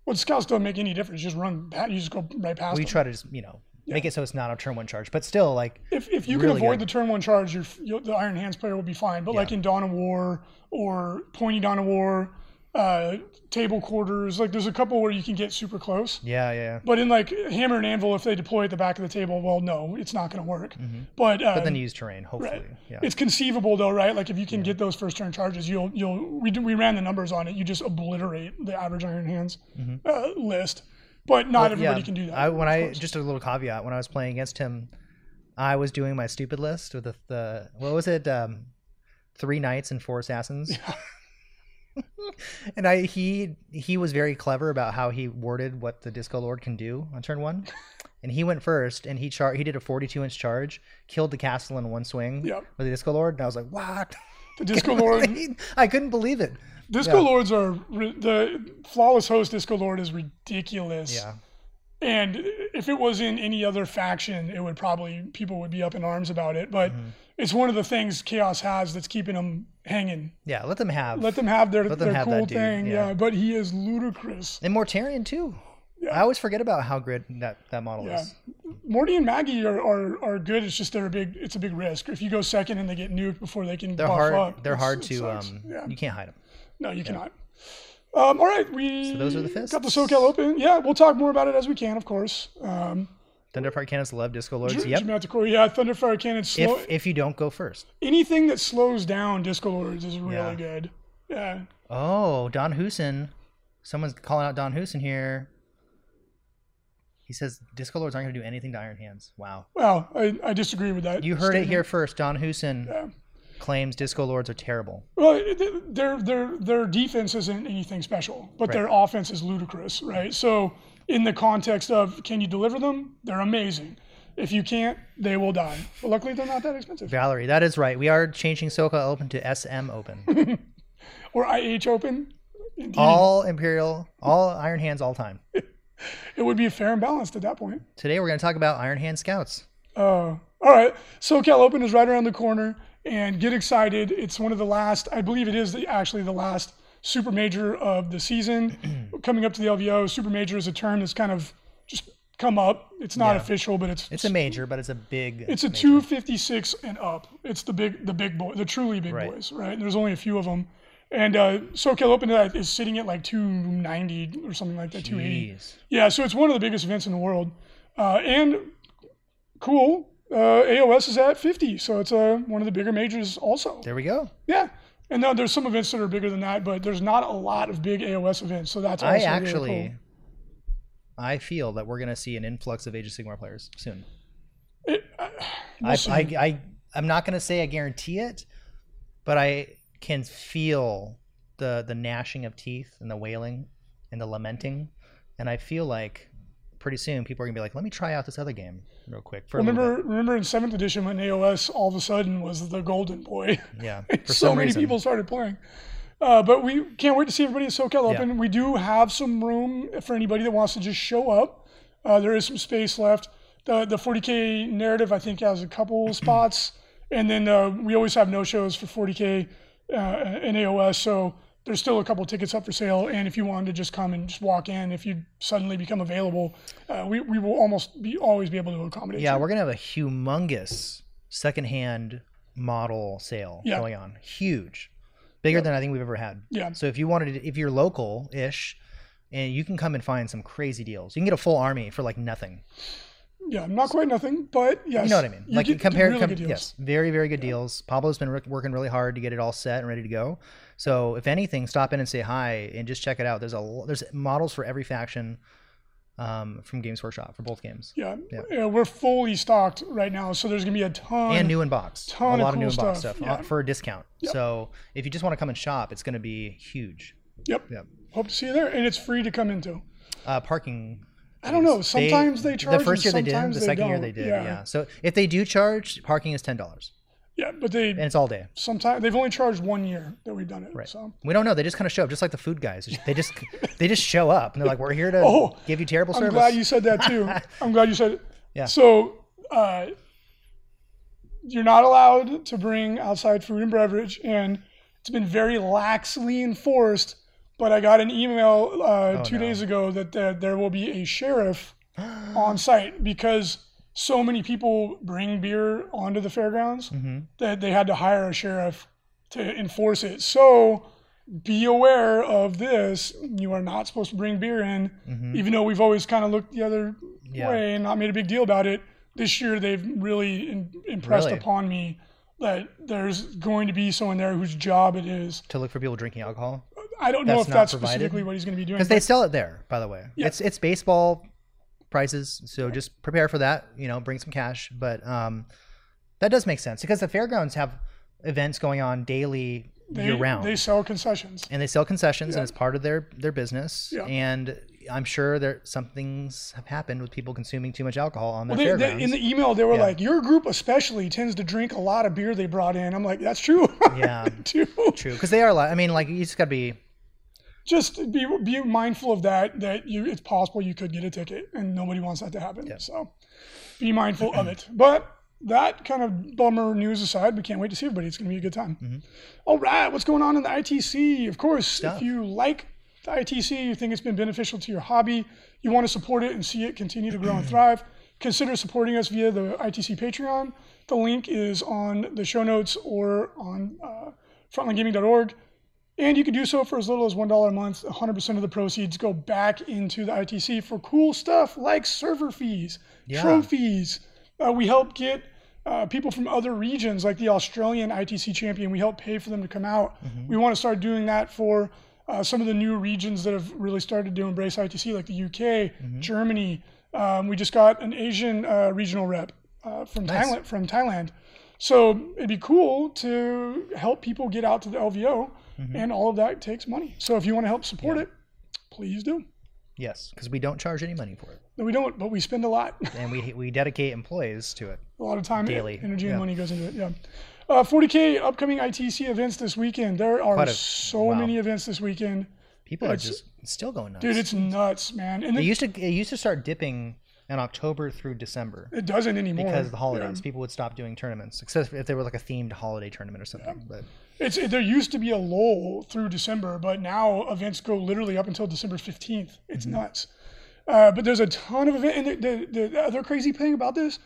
well, scouts don't make any difference. You just run, pa- you just go right past we them. try to just you know make it so it's not a turn one charge, but still like if, if you really can avoid good. the turn one charge, the Iron Hands player will be fine. But like in Dawn of War or Pointy Dawn of War, uh, Table Quarters, like there's a couple where you can get super close. yeah yeah. yeah. But in like Hammer and Anvil, if they deploy at the back of the table, well, no, it's not going to work. But, uh, Mm-hmm. But then you use terrain, hopefully. right. Yeah. it's conceivable though, right? Like if you can get those first turn charges, you'll you'll we we ran the numbers on it. You just obliterate the average Iron Hands uh, list. But not everybody Mm-hmm. yeah. can do that. I, when I course. just a little caveat when I was playing against him, I was doing my stupid list with the, the what was it, um, three knights and four assassins. and I he he was very clever about how he worded what the Disco Lord can do on turn one. And he went first, and he char- he did a 42 inch charge, killed the castle in one swing Yep. with the Disco Lord, and I was like, "What?" the Disco Lord. I couldn't believe it. Disco Lords are the flawless host. Disco Lord is ridiculous. Yeah, And if it was in any other faction, it would probably people would be up in arms about it. But Mm-hmm. It's one of the things Chaos has that's keeping them hanging. yeah. Let them have Let them have their them their have cool thing. yeah. Yeah. but he is ludicrous. and Mortarion too. Yeah. I always forget about how good that that model Yeah. is. Morty and Maggie are, are, are good. It's just they're a big. It's a big risk. If you go second and they get nuked before they can They're hard. up, they're hard to. Um, yeah. You can't hide them. No, you cannot. Um, all right, we So those are the got the. SoCal Open. Yeah, we'll talk more about it as we can, of course. Um, Thunderfire cannons love Disco Lords. J- Yep. Geometrical, yeah, Thunderfire cannons. Slow, If if you don't go first. anything that slows down Disco Lords is really Yeah. good. Yeah, Oh, Don Husin. Someone's calling out Don Husin here. He says Disco Lords aren't going to do anything to Iron Hands. Wow. well, I, I disagree with that. You heard it here first. Don Husin claims Disco Lords are terrible. Well, their their their defense isn't anything special, but their offense is ludicrous, right? So, in the context of can you deliver them, they're amazing. If you can't, they will die. But luckily, they're not that expensive. Valerie, that is right. We are changing SoCal Open to SM Open. Or IH Open. Indeed, all Imperial, all Iron Hands, all time. it would be fair and balanced at that point. Today we're going to talk about Iron Hand Scouts. Uh, all right, SoCal Open is right around the corner, and get excited. It's one of the last, I believe it is the, actually the last super major of the season. Coming up to the LVO, super major is a term that's kind of just come up. It's not official, but it's It's a major, but it's a big. it's a 256 and up. It's the big the big boy, the truly big Right. boys, right? There's only a few of them. And uh, SoCal Open is sitting at like 290 or something like that, 280. Yeah, so it's one of the biggest events in the world. Uh, and cool, uh, AOS is at 50, so it's uh, one of the bigger majors also. There we go. Yeah. And now there's some events that are bigger than that, but there's not a lot of big AOS events, so that's also I really actually, cool. I feel that we're going to see an influx of Age of Sigmar players soon. It, uh, we'll I, see. I, I, I'm not going to say I guarantee it, but I can feel the the gnashing of teeth and the wailing and the lamenting, and I feel like pretty soon people are going to be like, "Let me try out this other game real quick." For remember, remember in seventh edition when AOS all of a sudden was the golden boy. yeah, for so many reason. people started playing. Uh, but we can't wait to see everybody at SoCal Open. We do have some room for anybody that wants to just show up. Uh, there is some space left. The the 40k narrative I think has a couple spots, and then uh, we always have no shows for 40k uh, in AOS. So there's still a couple tickets up for sale. And if you wanted to just come and just walk in, if you suddenly become available, uh, we, we will almost be always be able to accommodate. Yeah, you. we're gonna have a humongous secondhand model sale Yeah. going on. Huge, bigger than I think we've ever had. Yeah. So if you wanted, to, if you're local ish, and you can come and find some crazy deals. You can get a full army for like nothing. Yeah, not quite nothing, but yes. You know what I mean? Like compared, really com- yes, very very good deals. Pablo's been work- working really hard to get it all set and ready to go. So if anything, stop in and say hi and just check it out. There's a there's models for every faction um, from Games Workshop for both games Yeah. yeah, we're fully stocked right now, so there's gonna be a ton. and new in box. ton a of lot of new cool in box stuff, stuff yeah. uh, for a discount. So if you just want to come and shop, it's going to be huge. Yep. Yep. Hope to see you there, and it's free to come into. Uh, parking. I don't know. Sometimes they, charge. The first year they did. The second year they did. Yeah. So if they do charge, parking is ten dollars, Yeah, but they and it's all day. sometimes they've only charged one year that we've done it. Right. So We don't know. They just kind of show up, just like the food guys. They just they just show up, and they're like, "We're here to Oh, give you terrible service. I'm glad you said that too. I'm glad you said it. Yeah. So uh, you're not allowed to bring outside food and beverage, and it's been very laxly enforced. But I got an email uh, two Oh, no. days ago that there, there will be a sheriff on site because so many people bring beer onto the fairgrounds Mm-hmm. that they had to hire a sheriff to enforce it. So be aware of this. You are not supposed to bring beer in, even though we've always kind of looked the other Mm-hmm. Yeah. way and not made a big deal about it. This year, they've really in, impressed Really? upon me that there's going to be someone there whose job it is. to look for people drinking alcohol I don't know if that's provided? specifically what he's going to be doing. because they sell it there. By the way, Yeah. it's it's baseball prices, so just prepare for that. You know, bring some cash, but um, that does make sense because the fairgrounds have events going on daily they, year round. they sell concessions. and they sell concessions and it's part of their their business Yeah. and i'm sure there some things have happened with people consuming too much alcohol on their They, fairgrounds they, in the email, they were Yeah. like, "Your group especially tends to drink a lot of beer they brought in." I'm like, "That's true." Yeah. too. true because they are li- i mean like you just gotta be Just be be mindful of that. That you, it's possible you could get a ticket, and nobody wants that to happen. So, be mindful of it. But that kind of bummer news aside, we can't wait to see everybody. It's going to be a good time. All right, what's going on in the ITC? Of course, Stuff. if you like the ITC, you think it's been beneficial to your hobby, you want to support it and see it continue to grow and thrive, consider supporting us via the ITC Patreon. The link is on the show notes or on uh, frontlinegaming.org. And you can do so for as little as $1 a month. 100% of the proceeds go back into the ITC for cool stuff like server fees, Yeah. trophies. Uh, we help get uh, people from other regions, like the Australian ITC champion, we help pay for them to come out. We want to start doing that for uh, some of the new regions that have really started to embrace ITC, like the UK, Germany. Um, we just got an Asian uh, regional rep uh, from Nice. Thailand. From Thailand. So it'd be cool to help people get out to the LVO, and all of that takes money. So if you want to help support it, please do. yes because we don't charge any money for it No, we don't, but we spend a lot. and we we dedicate employees to it a lot of time, Daily, energy, yeah. and money goes into it. Yeah. Uh, 40k upcoming ITC events this weekend. There are a- so wow. many events this weekend, people are just still going nuts dude. It's nuts, man. And it, used to it used to start dipping in october through december it doesn't anymore because of the holidays Yeah. people would stop doing tournaments except if they were like a themed holiday tournament or something but It's there used to be a lull through December, but now events go literally up until December 15th. It's Mm-hmm. nuts. Uh, but there's a ton of events. And the, the, the other crazy thing about this,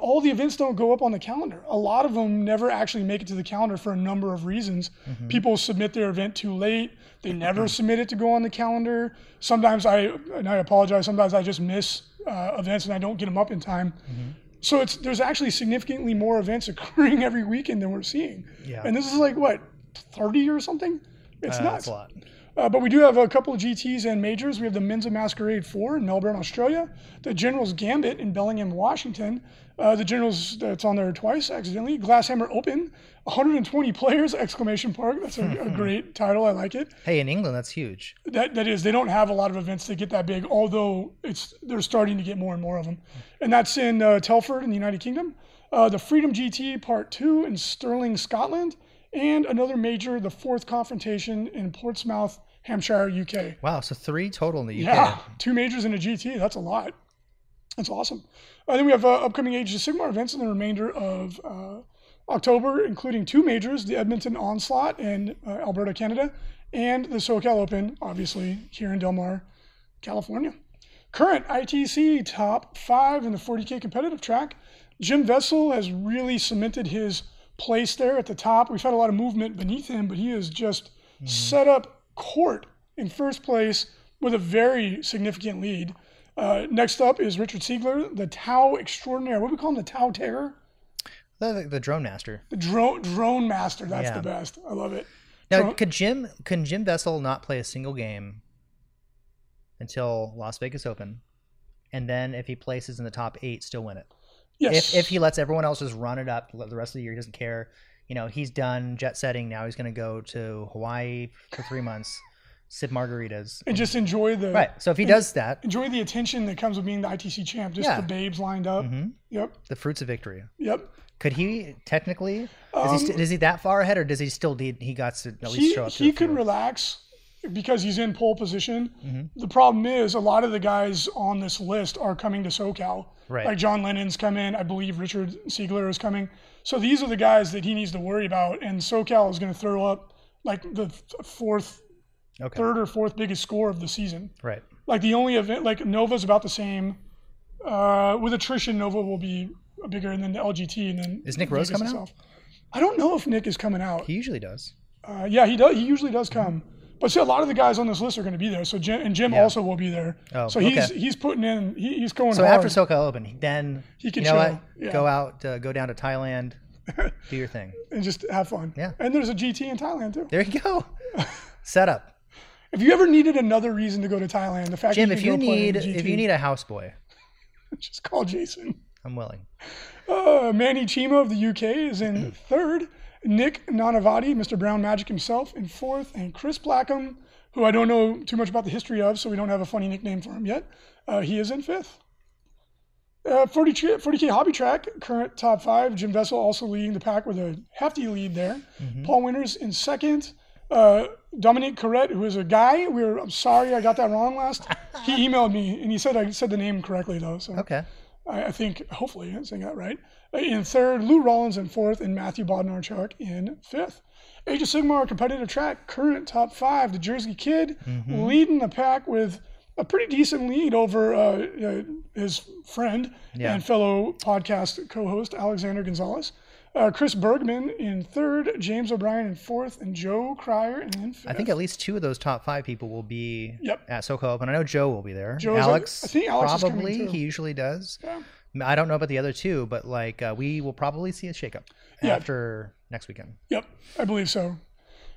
all the events don't go up on the calendar. A lot of them never actually make it to the calendar for a number of reasons. Mm-hmm. People submit their event too late. They never submit it to go on the calendar. Sometimes I, and I apologize, sometimes I just miss uh, events and I don't get them up in time. Mm-hmm. So it's there's actually significantly more events occurring every weekend than we're seeing. Yeah. And this is like what 30 or something. It's uh, nuts. that's a lot Uh, but we do have a couple of GTs and majors. We have the Men's of Masquerade 4 in Melbourne, Australia, the General's Gambit in Bellingham, Washington, uh, the General's that's on there twice accidentally, Glasshammer Open, 120 players, exclamation park. That's a, a great title. I like it. hey in england that's huge That that is, they don't have a lot of events that get that big, although it's they're starting to get more and more of them. And that's in uh, Telford in the United Kingdom, uh, the Freedom GT Part Two in Stirling, Scotland, and another major, the Fourth Confrontation in Portsmouth, Hampshire, UK. wow so three total in the uk Yeah, two majors and a GT. That's a lot. That's awesome. Uh, then we have uh, upcoming Age of Sigmar events in the remainder of uh, October, including two majors: the Edmonton Onslaught in uh, Alberta, Canada, and the SoCal Open, obviously here in Del Mar, California. Current ITC top five in the 40k competitive track. Jim Vessal has really cemented his place there at the top. We've had a lot of movement beneath him, but he has just set up court in first place with a very significant lead. Uh, next up is Richard Siegler, the Tau Extraordinaire. What do we call him? The Tau Terror? The, the drone master. The drone drone master. That's Yeah. the best. I love it. Now, Drone- could Jim can Jim Vessal not play a single game until Las Vegas Open, and then if he places in the top eight, still win it? yes. If if he lets everyone else just run it up the rest of the year, he doesn't care. You know, he's done jet setting. Now he's going to go to Hawaii for three months, sip margaritas. and just enjoy the Right. So if he does that, enjoy the attention that comes with being the ITC champ. Just Yeah. the babes lined up. Mhm. Yep. the fruits of victory. Yep. Could he technically? Is, he Um, st- is he that far ahead, or does he still need? He got to at least he, show up. he could relax because he's in pole position. Mm-hmm. The problem is a lot of the guys on this list are coming to SoCal. Right. Like John Lennon's coming. I believe Richard Siegler is coming. So these are the guys that he needs to worry about. And SoCal is going to throw up like the fourth, Okay. third or fourth biggest score of the season. Right. Like the only event, like Nova's about the same. Uh, with attrition, Nova will be bigger, and then the LGT, and then Is Nick Rose Vegas coming out? I don't know if Nick is coming out. He usually does. Uh, yeah, he does. He usually does come. But see, a lot of the guys on this list are going to be there. So Jim and Jim Yeah. also will be there. Oh, so he's okay. he's putting in. He, he's going So hard. after SoCal Open, then He can you know chill, what? yeah. Go out, uh, go down to Thailand, do your thing. and just have fun. Yeah. And there's a GT in Thailand too. There you go. Set up, If you ever needed another reason to go to Thailand, the fact Jim. that If you you go need, if you need a houseboy, just call Jason. I'm willing. Uh, Manny Chima of the UK is in third. Nick Nanavati, Mr. Brown Magic himself, in fourth, and Chris Blackham, who I don't know too much about the history of, so we don't have a funny nickname for him yet. Uh, he is in fifth. Uh, 40, 40K Hobby Track, current top five. Jim Vessal also leading the pack with a hefty lead there. Paul Winters in second. Uh, Dominique Corrette, who is a guy. We were, I'm sorry I got that wrong last. he emailed me and he said I said the name correctly though. So Okay. I, I think hopefully I'm saying that right. In third, Lou Rollins in fourth, and Matthew Bodnarchuk in fifth. Age of Sigmar competitive track, current top five. The Jersey Kid leading the pack with a pretty decent lead over uh, uh, his friend Yeah. and fellow podcast co-host Alexander Gonzalez. Uh, Chris Bergman in third, James O'Brien in fourth, and Joe Cryer in fifth. I think at least two of those top five people will be Yep. at SoCal Open. I know Joe will be there. Joe's- Alex, I think Alex probably. He usually does. Yeah. I don't know about the other two, but like uh, we will probably see a shakeup Yeah. after next weekend. Yep, I believe so.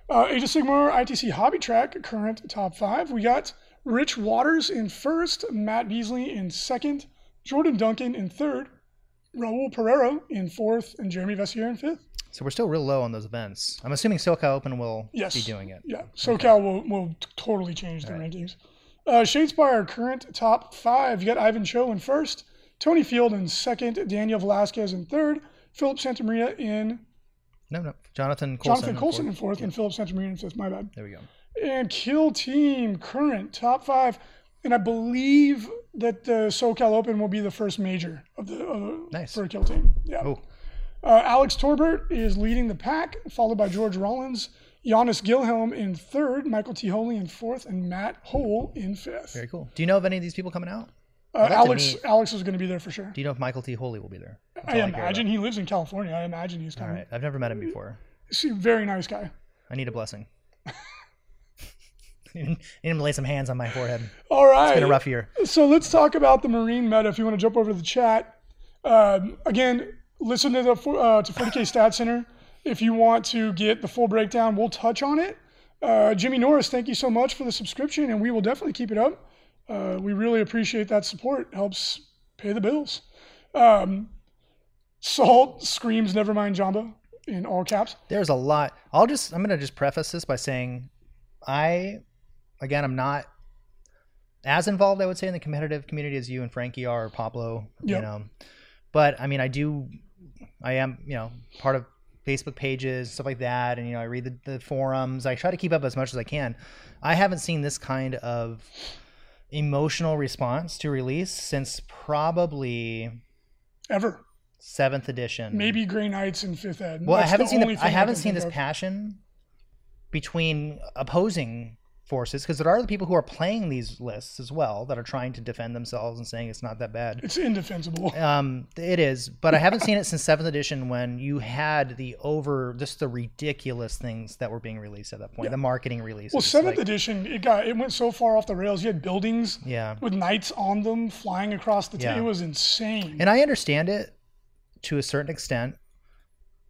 Uh, Age of Sigmar ITC Hobby Track, current top five. We got Rich Waters in first, Matt Beasley in second, Jordan Duncan in third, Raul Pereira in fourth, and Jeremy Vessier in fifth. So we're still real low on those events. I'm assuming SoCal Open will Yes. be doing it. Yeah, SoCal will, will totally change the rankings. Uh, Shadespire, current top five. You got Ivan Cho in first, Tony Field in second, Daniel Velasquez in third, Philip Santamaria in No, no. Jonathan Colson. Jonathan in fourth. in fourth, and Philip Santamaria in fifth. My bad. There we go. and Kill Team current top five, and I believe that the SoCal Open will be the first major of the uh, Nice. for Kill Team. Yeah. Oh, Uh, Alex Torbert is leading the pack, followed by George Rollins, Giannis Gilhelm in third, Michael T. Holy in fourth, and Matt Hole in fifth. very cool. Do you know of any of these people coming out? Uh, Alex Alex is going to be there for sure. Do you know if Michael T. Holy will be there? That's I imagine he lives in California. I imagine he's coming. right. I've never met him before. He's a very nice guy. I need a blessing. need him to lay some hands on my forehead. All right. It's been a rough year. So let's talk about the Marine meta. If you want to jump over to the chat, um, again, listen to the uh, to 40k Stat Center. If you want to get the full breakdown, we'll touch on it. Uh, Jimmy Norris, thank you so much for the subscription, and we will definitely keep it up. Uh, we really appreciate that support. It helps pay the bills. Um, Salt screams, "Never mind, Jamba," in all caps. There's a lot. I'll just. I'm gonna just preface this by saying, I, again, I'm not as involved, I would say, in the competitive community as you and Frankie are, or Pablo. You know, but I mean, I do. I am, you know, part of Facebook pages, stuff like that, and you know, I read the, the forums. I try to keep up as much as I can. I haven't seen this kind of emotional response to release since probably Ever, seventh edition. maybe Grey Knights and Fifth Ed. Well, I haven't seen the, I haven't seen this of. passion between opposing forces because there are the people who are playing these lists as well that are trying to defend themselves and saying it's not that bad. It's indefensible. Um, it is, but I haven't seen it since seventh edition when you had the over just the ridiculous things that were being released at that point, the marketing release. Well, seventh like- edition, it got it went so far off the rails. You had buildings yeah, with knights on them flying across the. Yeah. It was insane. and I understand it to a certain extent.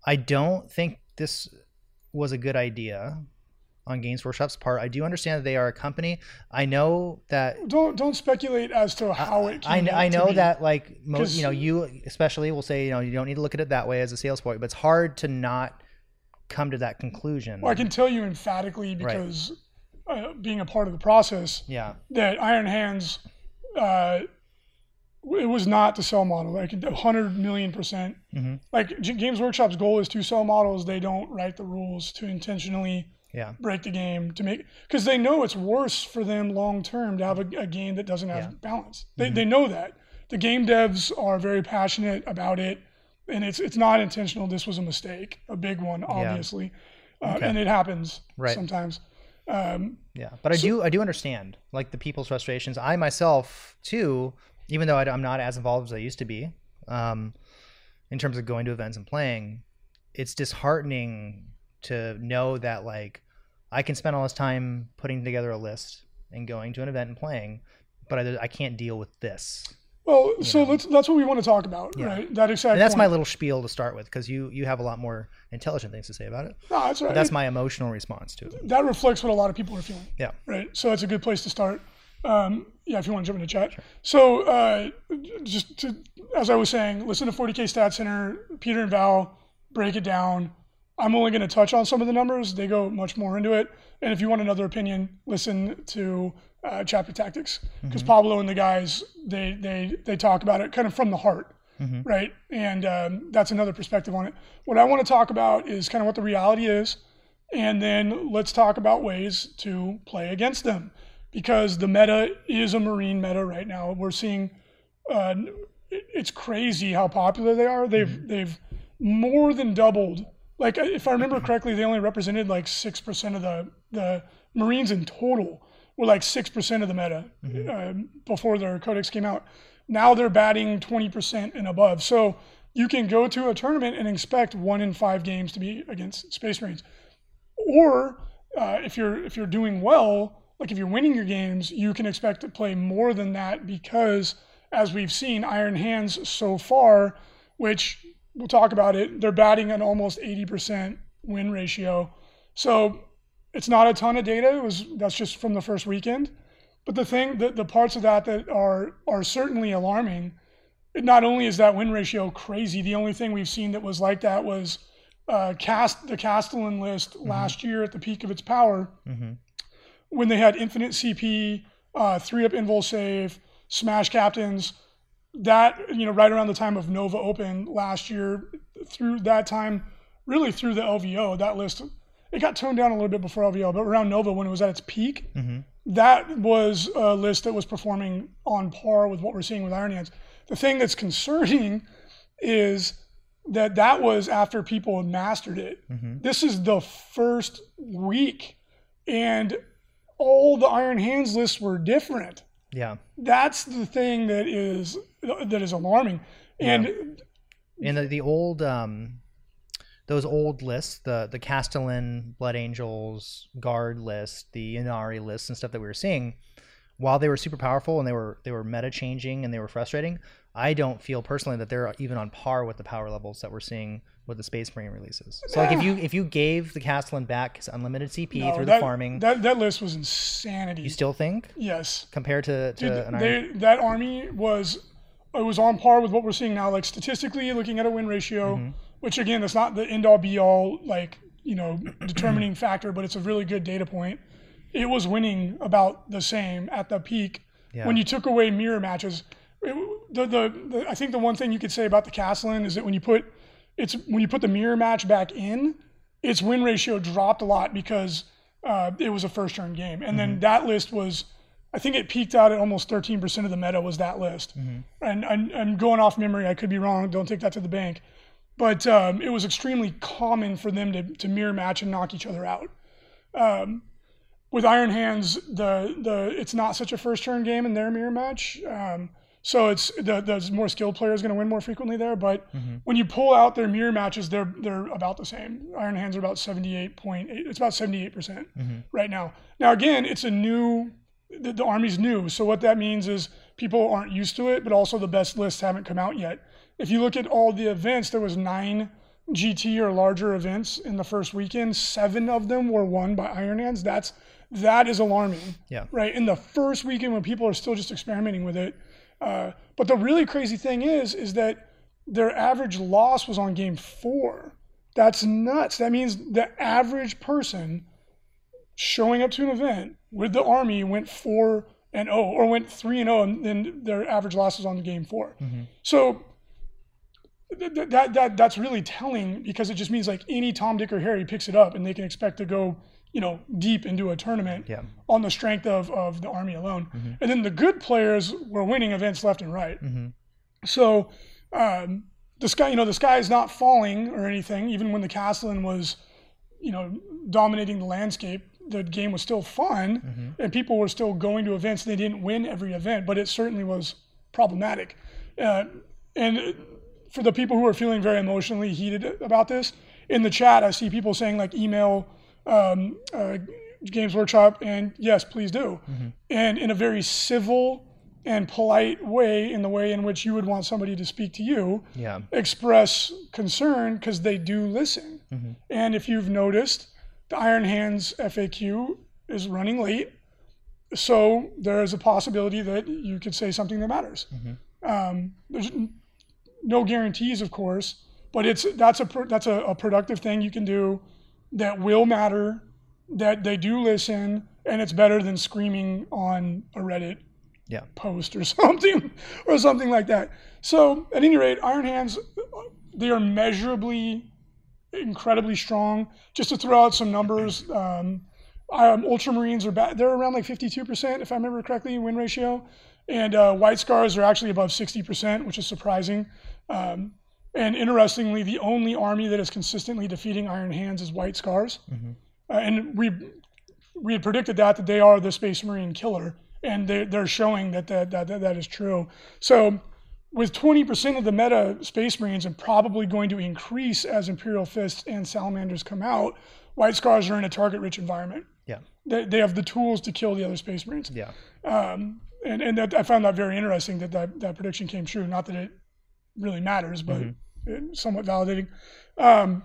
I don't think this was a good idea on Games Workshop's part. I do understand that they are a company. I know that don't don't speculate as to how it. I, I know that like most you know you especially will say you know you don't need to look at it that way as a sales point, but it's hard to not come to that conclusion. Well, I can tell you emphatically because uh, being a part of the process yeah, that Iron Hands, uh, it was not the sell model. Like a hundred million percent. Mhm. Like Games Workshop's goal is to sell models. They don't write the rules to intentionally yeah, break the game to make because they know it's worse for them long term to have a, a game that doesn't have Yeah. Mm-hmm. balance. They, they know that. The game devs are very passionate about it, and it's it's not intentional. This was a mistake, a big one, obviously, uh, Okay. and it happens Right. sometimes. Um, yeah. But I do I do understand like the people's frustrations. I myself too, even though I, am not as involved as I used to be, um, in terms of going to events and playing, it's disheartening to know that like I can spend all this time putting together a list and going to an event and playing, but I, I can't deal with this. well, so let's that's what we want to talk about, Yeah. right? That exact. And that's my little spiel to start with because you you have a lot more intelligent things to say about it. No, that's right. But that's my emotional response to it. that reflects what a lot of people are feeling. Yeah. right? So that's a good place to start. Um, yeah, if you want to jump into chat. So uh, just to, as I was saying, listen to 40K Stat Center, Peter and Val break it down. I'm only going to touch on some of the numbers. They go much more into it. And if you want another opinion, listen to uh, Chapter Tactics because Pablo and the guys they they they talk about it kind of from the heart, right? And um, that's another perspective on it. What I want to talk about is kind of what the reality is and then let's talk about ways to play against them because the meta is a marine meta right now we're seeing uh, it's crazy how popular they are they've they've more than doubled like if i remember correctly they only represented like 6% of the the marines in total were like 6% of the meta um, before their codex came out. Now they're batting 20% and above. So you can go to a tournament and expect one in five games to be against space marines. Or uh, if you're if you're doing well, like if you're winning your games, you can expect to play more than that because, as we've seen, Iron Hands so far, which we'll talk about it, they're batting an almost 80% win ratio. So it's not a ton of data. It was that's just from the first weekend. But the thing, the, the parts of that that are are certainly alarming. It not only is that win ratio crazy, the only thing we've seen that was like that was uh, cast the Castellan list last year at the peak of its power Mhm. when they had infinite CP, uh, three up invul save, smash captains. That you know, right around the time of Nova Open last year, through that time, really through the LVO, that list it got toned down a little bit before LVO, but around Nova when it was at its peak, Mhm. that was a list that was performing on par with what we're seeing with Iron Hands. The thing that's concerning is that that was after people had mastered it. Mhm. This is the first week, and all the Iron Hands lists were different. Yeah. That's the thing that is that is alarming. And And the, the old um those old lists, the the Castellan, Blood Angels, Guard list, the Ynnari lists and stuff that we were seeing, while they were super powerful and they were they were meta changing and they were frustrating, I don't feel personally that they're even on par with the power levels that we're seeing with the Space Marine releases. So like if you if you gave the Castellan back his unlimited CP no, through that, the farming, that that list was insanity. you still think yes. compared to, to Dude, they, that army was it was on par with what we're seeing now. Like statistically, looking at a win ratio, Mm-hmm. which again, that's not the end all be all like you know determining factor, but it's a really good data point. It was winning about the same at the peak Yeah. when you took away mirror matches. It, the, the, the I think the one thing you could say about the Castellan is that when you put it's when you put the mirror match back in, its win ratio dropped a lot because uh, it was a first turn game, and then that list was. I think it peaked out at almost 13% of the meta was that list. And I'm, I'm going off memory. I could be wrong. Don't take that to the bank. But um, it was extremely common for them to, to mirror match and knock each other out. Um, with Iron Hands, the the it's not such a first turn game in their mirror match. Um, so it's the the more skilled player is going to win more frequently there. But when you pull out their mirror matches, they're they're about the same. Iron Hands are about seventy eight point eight. It's about seventy eight percent right now. Now again, it's a new. The, the army's new, so what that means is people aren't used to it, but also the best lists haven't come out yet. If you look at all the events, there was nine GT or larger events in the first weekend. Seven of them were won by Iron Hands. That's that is alarming Yeah. right in the first weekend when people are still just experimenting with it uh, but the really crazy thing is is that their average loss was on game four that's nuts that means the average person showing up to an event with the army went four and oh or went three and oh and then their average loss was on the game 4 mm-hmm. so th- th- that, that that's really telling because it just means like any Tom, Dick, or Harry picks it up and they can expect to go, you know, deep into a tournament Yeah. on the strength of, of the Army alone. Mm-hmm. And then the good players were winning events left and right. Mm-hmm. So um, the sky, you know, the sky is not falling or anything. Even when the Castellan was, you know, dominating the landscape, the game was still fun, and people were still going to events. They didn't win every event, but it certainly was problematic. Uh, and for the people who are feeling very emotionally heated about this, in the chat, I see people saying like email um, uh, Games Workshop, and yes, please do, and in a very civil and polite way, in the way in which you would want somebody to speak to you, Yeah. express concern because they do listen. And if you've noticed, the Iron Hands FAQ is running late. So there is a possibility that you could say something that matters. Um, there's no guarantees, of course, but it's that's a that's a, a productive thing you can do that will matter. That they do listen, and it's better than screaming on a Reddit Yeah. post or something or something like that. So at any rate, Iron Hands they are measurably incredibly strong. Just to throw out some numbers, um, um, Ultramarines are ba- they're around like 52% if I remember correctly win ratio, and uh, White Scars are actually above 60%, which is surprising. Um, and interestingly, the only army that is consistently defeating Iron Hands is White Scars, uh, and we we had predicted that that they are the Space Marine killer, and they're, they're showing that that, that that that is true. So, with 20% of the meta Space Marines and probably going to increase as Imperial Fists and Salamanders come out, White Scars are in a target-rich environment. Yeah. They, they have the tools to kill the other Space Marines. Yeah. Um, and and that, I found that very interesting that, that that prediction came true. Not that it really matters, but it's somewhat validating. Um,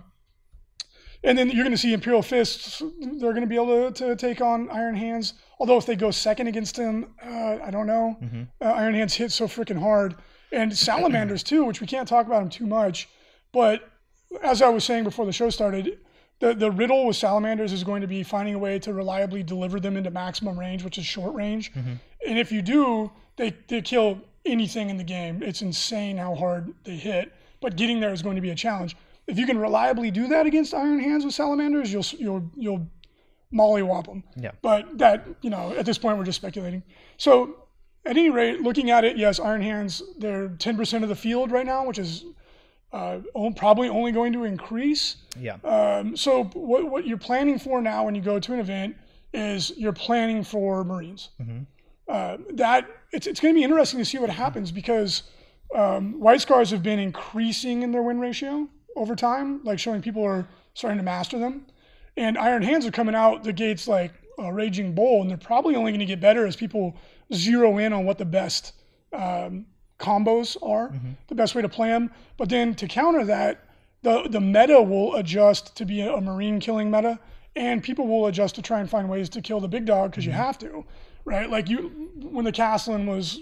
and then you're going to see Imperial Fists. They're going to be able to, to take on Iron Hands. Although if they go second against them, uh, I don't know. Uh, Iron Hands hit so freaking hard, and Salamanders too, which we can't talk about them too much. But as I was saying before the show started, the the riddle with Salamanders is going to be finding a way to reliably deliver them into maximum range, which is short range. Mm-hmm. And if you do, they they kill anything in the game. It's insane how hard they hit. But getting there is going to be a challenge. If you can reliably do that against Iron Hands with Salamanders, you'll you'll you'll mollywop them. Yeah. But that you know, at this point, we're just speculating. So at any rate, looking at it, yes, Iron Hands they're ten percent of the field right now, which is uh, probably only going to increase. Yeah. Um, so what, what you're planning for now when you go to an event is you're planning for Marines. Uh, that it's, it's going to be interesting to see what happens because um, White Scars have been increasing in their win ratio over time, like showing people are starting to master them. And Iron Hands are coming out the gates like a raging bull, and they're probably only going to get better as people zero in on what the best um, combos are, the best way to play them. But then to counter that, the the meta will adjust to be a, a marine killing meta, and people will adjust to try and find ways to kill the big dog because you have to, right? Like you, when the Castellan was,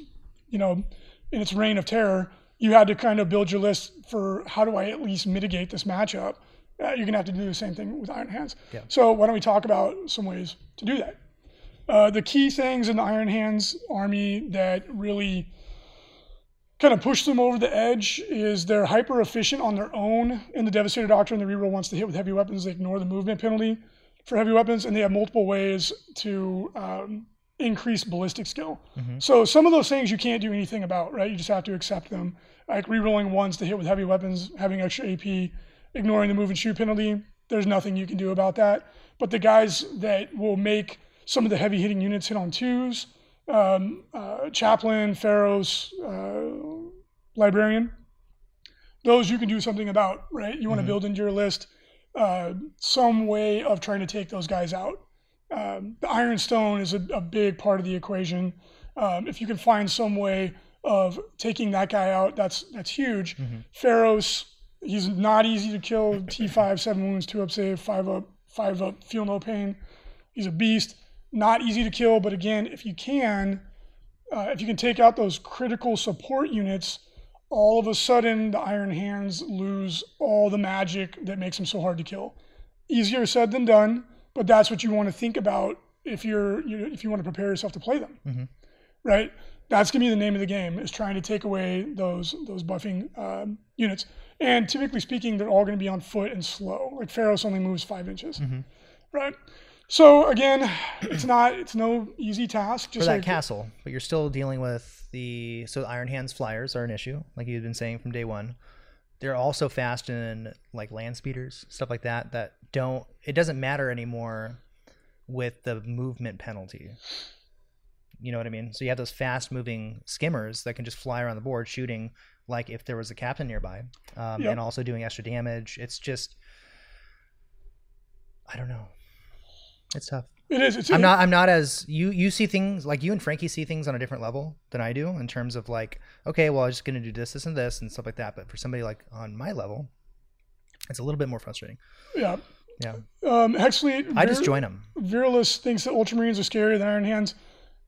you know, in its reign of terror, you had to kind of build your list for how do I at least mitigate this matchup. Uh, you're gonna have to do the same thing with Iron Hands. Yeah. So why don't we talk about some ways to do that? Uh, the key things in the Iron Hands army that really kind of push them over the edge is they're hyper efficient on their own. In the Devastator Doctrine, the reroll wants to hit with heavy weapons. They ignore the movement penalty for heavy weapons, and they have multiple ways to um, increase ballistic skill. So some of those things you can't do anything about, right? You just have to accept them. Like rerolling ones to hit with heavy weapons, having extra AP, ignoring the move and shoot penalty. There's nothing you can do about that. But the guys that will make some of the heavy hitting units hit on twos. Um, uh, Chaplain, Feirros, uh, Librarian. Those you can do something about, right? You want to build into your list uh, some way of trying to take those guys out. Um, the Ironstone is a, a big part of the equation. Um, if you can find some way of taking that guy out, that's that's huge. Feirros, he's not easy to kill. T5, seven wounds, two up save, five up, five up, feel no pain. He's a beast. Not easy to kill, but again, if you can, uh, if you can take out those critical support units, all of a sudden the Iron Hands lose all the magic that makes them so hard to kill. Easier said than done, but that's what you want to think about if you're you, if you want to prepare yourself to play them, right? That's gonna be the name of the game is trying to take away those those buffing um, units. And typically speaking, they're all gonna be on foot and slow. Like Feirros only moves five inches, mm-hmm. right? So again, it's not it's no easy task. for Just that like castle, but you're still dealing with the so Iron Hands flyers are an issue, like you've been saying from day one. They're also fast in like land speeders, stuff like that. That don't it doesn't matter anymore with the movement penalty. You know what I mean? So you have those fast moving skimmers that can just fly around the board shooting like if there was a captain nearby, um, Yep. and also doing extra damage. It's just I don't know. It's tough. it is. It's I'm not. I'm not as you. You see things like you and Frankie see things on a different level than I do in terms of like, okay, well, I'm just gonna do this, this, and this, and stuff like that. But for somebody like on my level, it's a little bit more frustrating. Yeah. Yeah, Um, Hexfleet. I just join them. Virulus thinks that Ultramarines are scarier than Iron Hands.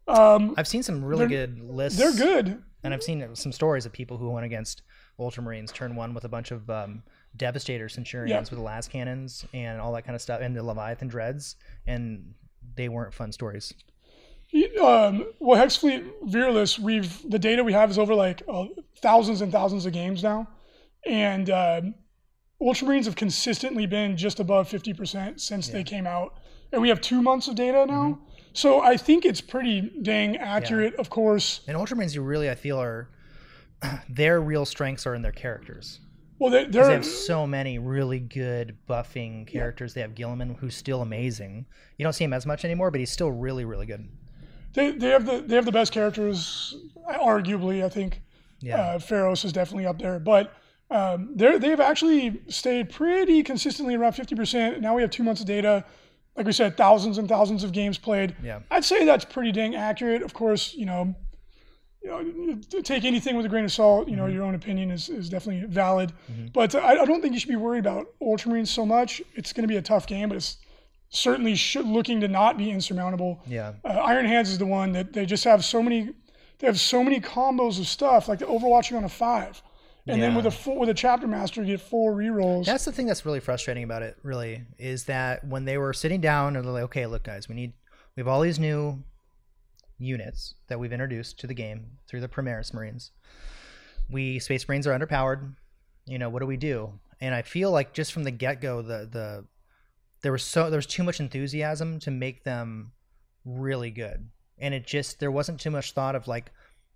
Um, I've seen some really good lists. they're good. And I've seen some stories of people who went against Ultramarines turn one with a bunch of um, Devastator Centurions Yeah. with las cannons and all that kind of stuff, and the Leviathan Dreads, and they weren't fun stories. Um, well, Hexfleet Virulus, we've the data we have is over like uh, thousands and thousands of games now, and um, Ultramarines have consistently been just above fifty percent since they came out, and we have two months of data now. Mm-hmm. So I think it's pretty dang accurate. Of course, And Ultramans, you really, I feel, are their real strengths are in their characters. well they, 'Cause they're They have so many really good buffing characters. They have Guilliman, who's still amazing. You don't see him as much anymore, but he's still really, really good. they, they have the they have the best characters, arguably. I think Yeah. uh, Feirros is definitely up there, but um, they're they've actually stayed pretty consistently around fifty percent. Now we have two months of data. Like we said, thousands and thousands of games played. Yeah. I'd say that's pretty dang accurate. Of course, you know, you know, take anything with a grain of salt. You know, Mm-hmm. your own opinion is, is definitely valid. But I, I don't think you should be worried about Ultramarines so much. It's going to be a tough game, but it's certainly should, looking to not be insurmountable. Yeah. Uh, Iron Hands is the one that they just have so many. They have so many combos of stuff like the Overwatching on a five, and then with a full, with a chapter master you get four rerolls. That's the thing that's really frustrating about it, really, is that when they were sitting down and they're like, okay, look, guys, we need, we have all these new units that we've introduced to the game through the Primaris Marines. We, Space Marines are underpowered. You know, what do we do? And I feel like just from the get go, the, the, there was so, there was too much enthusiasm to make them really good. And it just, there wasn't too much thought of like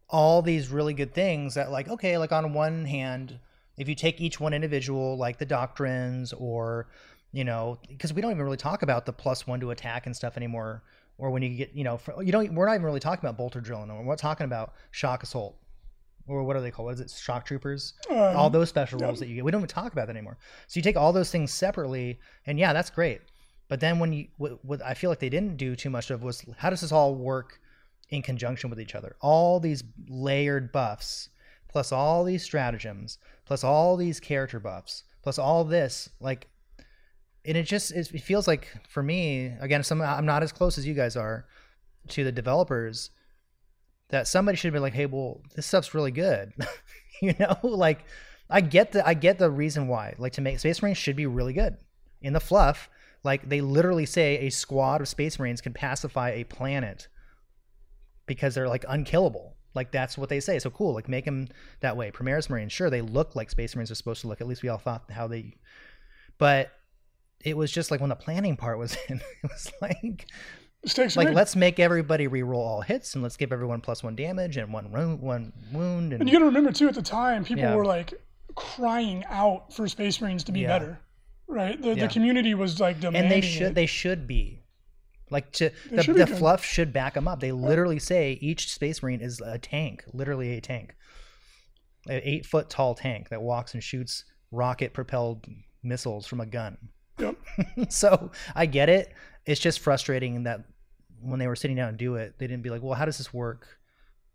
all these really good things that, like, okay, like on one hand, if you take each one individual, like the doctrines or, you know, because we don't even really talk about the plus one to attack and stuff anymore. Or when you get, you know, you don't, we're not even really talking about bolter drill anymore. We're not talking about shock assault or what are they called? What is it? Shock troopers? Uh-huh. all those special rules that you get. We don't even talk about that anymore. So you take all those things separately, and yeah, that's great. But then when you, what, what I feel like they didn't do too much of was how does this all work in conjunction with each other? All these layered buffs, plus all these stratagems, plus all these character buffs, plus all this, like, and it just it feels like for me again, some I'm not as close as you guys are to the developers that somebody should be like, hey, well, this stuff's really good. you know, like I get the I get the reason why. Like to make Space Marines should be really good. In the fluff, like they literally say a squad of Space Marines can pacify a planet because they're like unkillable. Like that's what they say. So cool. Like make them that way. Primaris Marines, sure, they look like Space Marines are supposed to look. At least we all thought how they. But it was just like when the planning part was in, it was like like let's make everybody reroll all hits and let's give everyone plus one damage and one ro- one wound and And you got to remember too, at the time, people Yeah. were like crying out for Space Marines to be Yeah. better, right? The, Yeah. the community was like demanding and they should it. they should be Like to the, the fluff should back them up. They literally say each Space Marine is a tank, literally a tank, an eight foot tall tank that walks and shoots rocket propelled missiles from a gun. Yep. so I get it. It's just frustrating that when they were sitting down and do it, they didn't be like, well, how does this work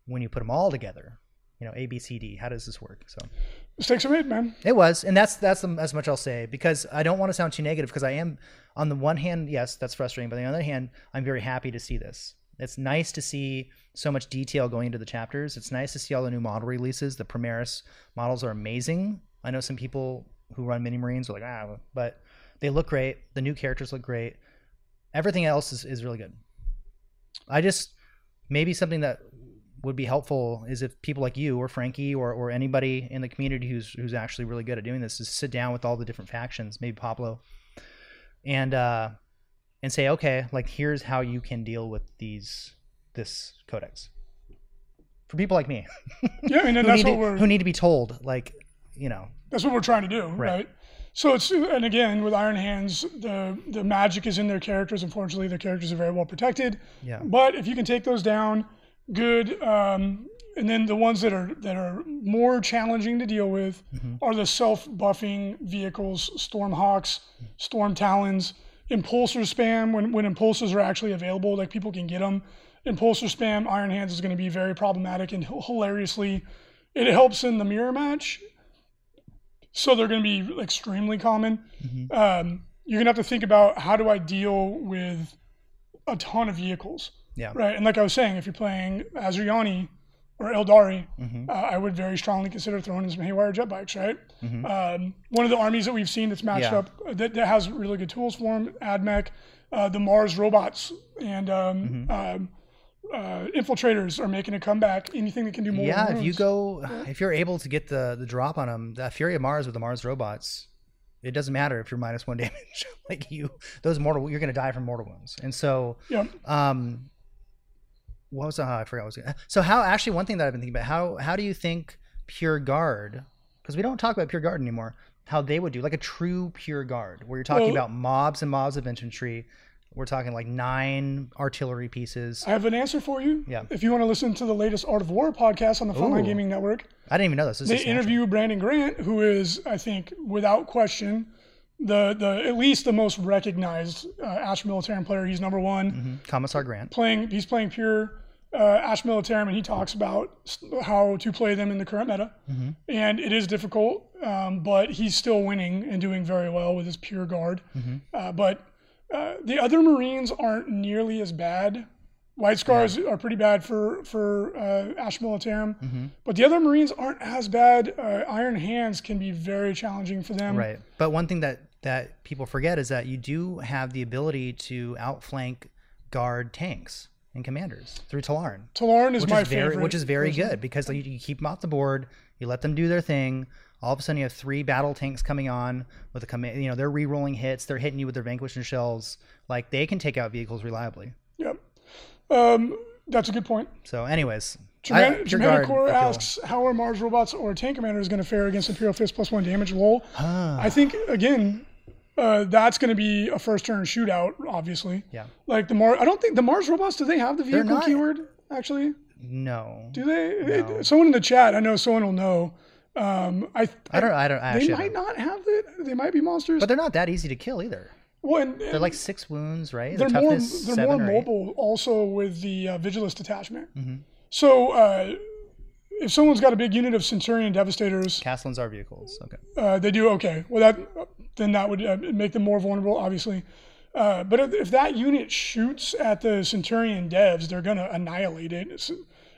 when you put them all together? You know, A, B, C, D. How does this work? So Mistakes are made, man. it was, and that's that's as much I'll say because I don't want to sound too negative because I am on the one hand, yes, that's frustrating, but on the other hand, I'm very happy to see this. It's nice to see so much detail going into the chapters. It's nice to see all the new model releases. The Primaris models are amazing. I know some people who run mini marines are like ah, but they look great. The new characters look great. Everything else is, is really good. I just maybe something that would be helpful is if people like you or Frankie or, or anybody in the community who's who's actually really good at doing this is sit down with all the different factions, maybe Pablo, and uh, and say, okay, like here's how you can deal with these this codex for people like me Yeah, and then who that's what to, we're who need to be told, like you know, that's what we're trying to do, right? So it's and again with Iron Hands, the the magic is in their characters. Unfortunately, their characters are very well protected. Yeah. But if you can take those down, good. Um, and then the ones that are that are more challenging to deal with are the self-buffing vehicles, Stormhawks, Storm Talons, Impulsor spam. When when impulsors are actually available, like people can get them. Impulsor spam, Iron Hands is going to be very problematic and hilariously, it helps in the mirror match. So they're going to be extremely common. Um, you're going to have to think about how do I deal with a ton of vehicles. Yeah. Right. And like I was saying, if you're playing Asuryani or Eldari, Mm-hmm. uh, I would very strongly consider throwing in some Haywire jet bikes, right? Mm-hmm. Um, one of the armies that we've seen that's matched Yeah. up uh, that, that has really good tools for them, AdMech, uh, the Mars robots, and um, Mm-hmm. um, uh, infiltrators are making a comeback. Anything that can do more. yeah. If you go, if you're able to get the the drop on them, the Fury of Mars with the Mars robots, it doesn't matter if you're minus one damage. like you, those mortal, you're gonna die from mortal wounds, and so yeah, um what was that? I forgot what I was gonna, so how actually one thing that I've been thinking about how how do you think pure guard because we don't talk about pure guard anymore how they would do like a true pure guard where you're talking Well- about mobs and mobs of infantry we're talking like nine artillery pieces I have an answer for you. Yeah. If you want to listen to the latest Art of War podcast on the Frontline Ooh. Gaming Network, I didn't even know this, this they interview Brandon Grant, who is, I think, without question, the the at least the most recognized uh, Astra Militarum player. He's number one. Mhm. Commissar Grant Playing, he's playing pure uh, Astra Militarum, and he talks about how to play them in the current meta. Mm-hmm. And it is difficult, um, but he's still winning and doing very well with his pure guard. Mm-hmm. Uh, but uh, the other Marines aren't nearly as bad. White Scars are pretty bad for for uh, Astra Militarum, Mm-hmm. but the other Marines aren't as bad. Uh, Iron Hands can be very challenging for them. right but one thing that that people forget is that you do have the ability to outflank guard tanks and commanders through Tallarn Tallarn is my is very favorite. which is very good because you, you keep them off the board you let them do their thing all of a sudden you have three battle tanks coming on with a command you know they're re-rolling hits they're hitting you with their vanquishing shells like they can take out vehicles reliably Yep. Um, that's a good point. so anyways Germanic Core I asks how are Mars robots or tank commanders going to fare against Imperial Fist plus one damage? Lol. Ah. I think again, uh, that's going to be a first turn shootout. Obviously, yeah like the Mars. I don't think the Mars robots. Do they have the vehicle not- keyword? Actually, no do they? It- someone in the chat. I know someone will know. Um, I i don't i don't I They might don't. not have it. They might be monsters. but they're not that easy to kill either well, and, they're like six wounds right they're Their more they're more mobile also with the uh, Vigilus detachment. Mm-hmm. So uh, if someone's got a big unit of Centurion Devastators, Kastelans are vehicles okay uh, they do okay. Well, that then that would uh, make them more vulnerable, obviously. Uh, but if, if that unit shoots at the Centurion devs, they're gonna annihilate it. It's,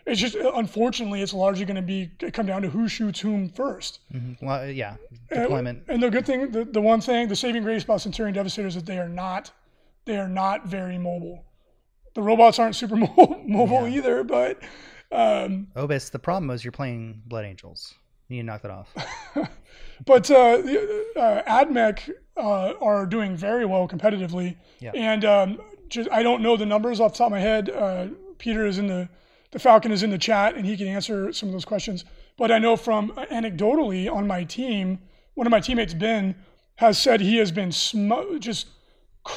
it's just unfortunately, it's largely going to be come down to who shoots whom first. Mhm. well yeah Uh, deployment And the good thing, the, the one thing, the saving grace about Centurion Devastators is that they are not, they are not very mobile. The robots aren't super mo- mobile either, but um, obis the problem is you're playing blood angels you need to knock that off but uh, uh, AdMech uh, are doing very well competitively. Yeah. And um, just I don't know the numbers off the top of my head. Uh, Peter is in the the Falcon is in the chat and he can answer some of those questions. But I know from uh, anecdotally on my team, one of my teammates Ben has said he has been sm- just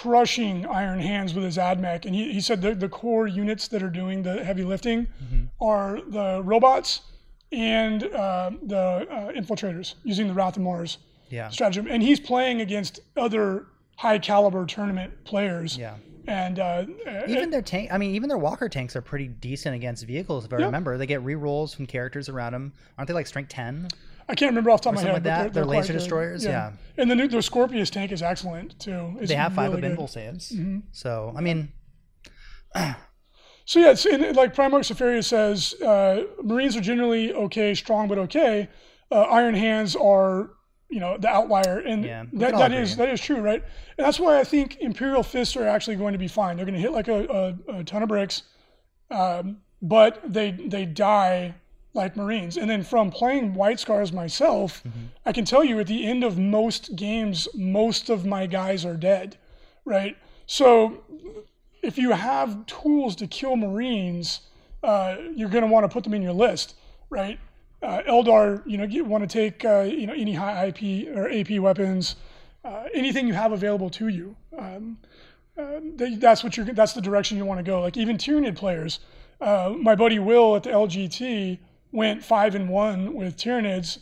crushing Iron Hands with his AdMech, and he, he said the, the core units that are doing the heavy lifting are the robots and uh, the uh, infiltrators using the Wrath of Mars Yeah. stratagem, and he's playing against other high caliber tournament players. Yeah. And uh, Even their tank, I mean, even their walker tanks are pretty decent against vehicles. If I Yeah. remember, they get re-rolls from characters around them. Aren't they like strength ten? I can't remember off the top of my head, like but that? they're, They're they're laser destroyers? Yeah. And the new the Skorpius tank is excellent too. It's They have five really good. saves. Mm-hmm. So I mean, So yeah, it's, and like Primarch Safaria says, uh, Marines are generally okay, strong but okay. Uh, Iron Hands are, you know, the outlier, and Yeah, that, that agree. is that is true, right? And that's why I think Imperial Fists are actually going to be fine. They're going to hit like a, a, a ton of bricks, um, but they they die like Marines. And then from playing White Scars myself, Mm-hmm. I can tell you at the end of most games, most of my guys are dead, right? So if you have tools to kill Marines, uh, you're going to want to put them in your list, right? Uh, Eldar, you know, you want to take uh, you know any high IP or AP weapons, uh, anything you have available to you. Um, uh, th- that's what you're. That's the direction you want to go. Like even Tyranid players. Uh, my buddy Will at the LGT went five and one with Tyranids,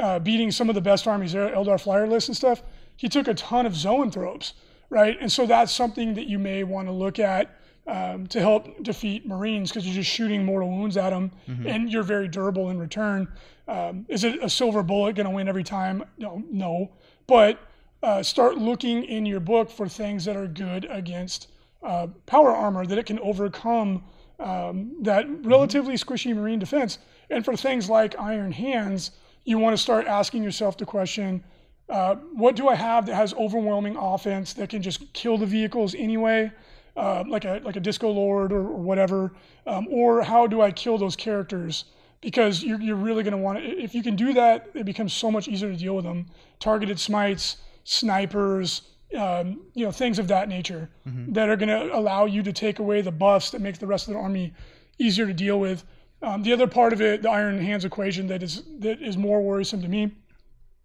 uh, beating some of the best armies there, Eldar flyer lists and stuff. He took a ton of zoanthropes, right? And so that's something that you may want to look at um, to help defeat Marines because you're just shooting mortal wounds at them, and you're very durable in return. Um, is it a silver bullet going to win every time? No, no. But uh, start looking in your book for things that are good against uh, power armor that it can overcome um, that relatively squishy marine defense. And for things like iron hands, you want to start asking yourself the question: uh, What do I have that has overwhelming offense that can just kill the vehicles anyway? Uh, like a like a disco lord or, or whatever, um, or how do I kill those characters? Because you're, you're really going to want to. If you can do that, it becomes so much easier to deal with them. Targeted smites, snipers, um, you know, things of that nature that are going to allow you to take away the buffs that makes the rest of the army easier to deal with. Um, the other part of it, the Iron Hands equation, that is that is more worrisome to me,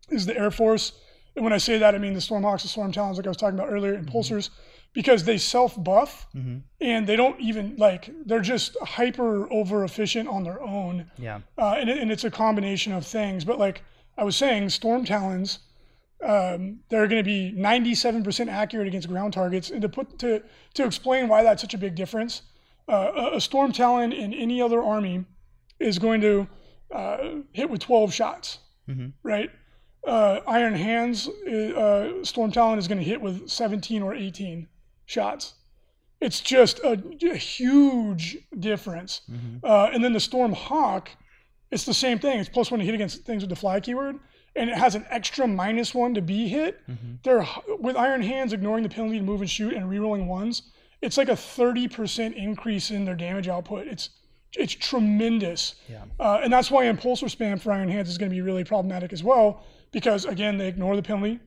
is the Air Force. And when I say that, I mean the Stormhawks, the Storm Talons, like I was talking about earlier, impulsors, because they self buff and they don't even like they're just hyper over efficient on their own yeah, uh, and, it, and it's a combination of things. But like I was saying, storm talons, um, they're going to be 97% accurate against ground targets. And to put to to explain why that's such a big difference, uh, a, storm talon in any other army is going to uh, hit with 12 shots, right? Uh, Iron Hands, uh, Storm Talon is going to hit with 17 or 18 shots. It's just a, a huge difference. Uh, and then the Storm Hawk, it's the same thing. It's plus one to hit against things with the fly keyword, and it has an extra minus one to be hit. They're with Iron Hands ignoring the penalty to move and shoot and rerolling ones. It's like a 30% increase in their damage output. It's it's tremendous. Yeah. Uh, and that's why impulsor spam for Iron Hands is going to be really problematic as well, because again, they ignore the penalty.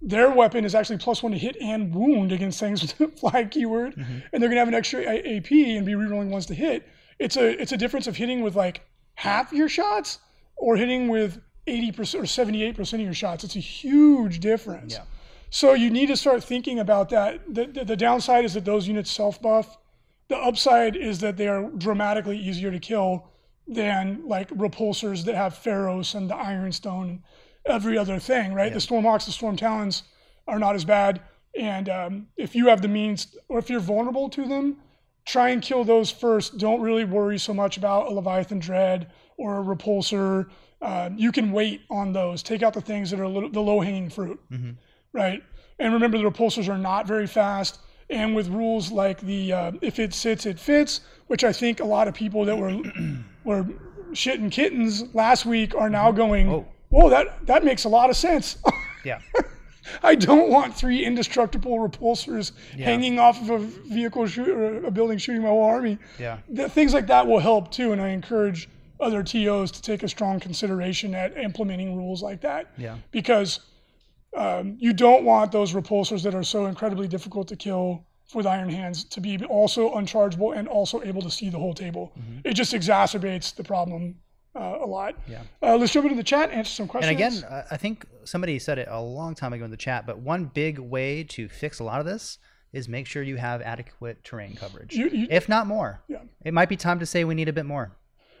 Their weapon is actually plus one to hit and wound against things with the fly keyword, and they're going to have an extra AP and be rerolling ones to hit. It's a it's a difference of hitting with like half your shots or hitting with 80% or 78% of your shots. It's a huge difference. Yeah. So you need to start thinking about that. The, the, the downside is that those units self buff. The upside is that they are dramatically easier to kill than like repulsors that have Feirros and the Ironstone and every other thing, right? The Stormhawks, the Storm Talons are not as bad. And um, if you have the means, or if you're vulnerable to them, try and kill those first. Don't really worry so much about a Leviathan Dread or a Repulsor. Uh, you can wait on those. Take out the things that are a little, the low hanging fruit, right? And remember, the repulsors are not very fast. And with rules like the uh, if it sits, it fits, which I think a lot of people that were were shitting kittens last week are now going, Oh. whoa, that that makes a lot of sense. yeah, I don't want three indestructible repulsors hanging off of a vehicle shoot, or a building shooting my whole army. yeah, The, things like that will help too, and I encourage other TOs to take a strong consideration at implementing rules like that. Yeah. Because um, you don't want those repulsors that are so incredibly difficult to kill with iron hands to be also unchargeable and also able to see the whole table. It just exacerbates the problem uh, a lot. Mm-hmm. Yeah. Uh, let's jump into the chat, and answer some questions. And again, I think somebody said it a long time ago in the chat, but one big way to fix a lot of this is make sure you have adequate terrain coverage, You- you- if not more. Yeah. It might be time to say we need a bit more.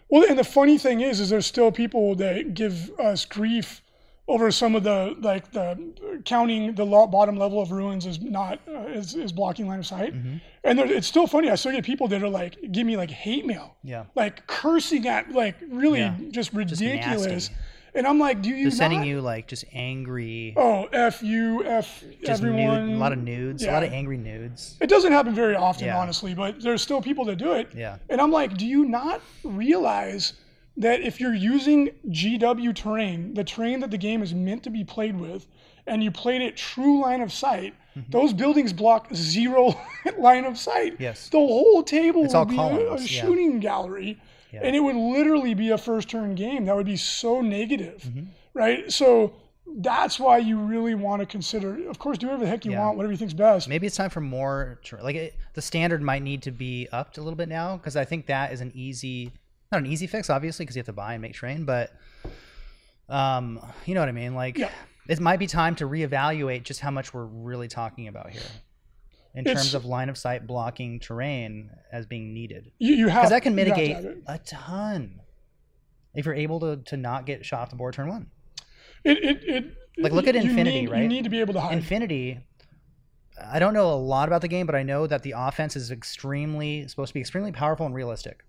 Well, and the funny thing is, is there's still people that give us grief over some of the like the counting the lo- bottom level of ruins is not uh, is, is blocking line of sight, Mm-hmm. and there, it's still funny. I still get people that are like give me like hate mail, Yeah. like cursing at like really Yeah. just ridiculous, nasty. and I'm like, do you Just sending not- you like just angry, Oh, f you, f just nude, everyone. a lot of nudes, a lot of angry nudes. It doesn't happen very often, Yeah. honestly, but there's still people that do it. Yeah. And I'm like, do you not realize that if you're using GW terrain, the terrain that the game is meant to be played with, and you played it true line of sight, Mm-hmm. those buildings block zero line of sight. Yes. The whole table It's would be a, a yeah. shooting gallery. Yeah. And it would literally be a first turn game. That would be so negative. Mm-hmm. Right? So that's why you really want to consider, of course, do whatever the heck you Yeah. want, whatever you think's best. Maybe it's time for more. Like it, the standard might need to be upped a little bit now because I think that is an easy, not an easy fix, obviously, because you have to buy and make terrain, but um, you know what I mean. Like Yeah. it might be time to reevaluate just how much we're really talking about here in It's- terms of line of sight blocking terrain as being needed You, you have because that can to mitigate a ton if you're able to to not get shot off the board turn one. It, it, it, Like, look at Infinity, need, You need to be able to hide. Infinity. I don't know a lot about the game, but I know that the offense is extremely supposed to be extremely powerful and realistic,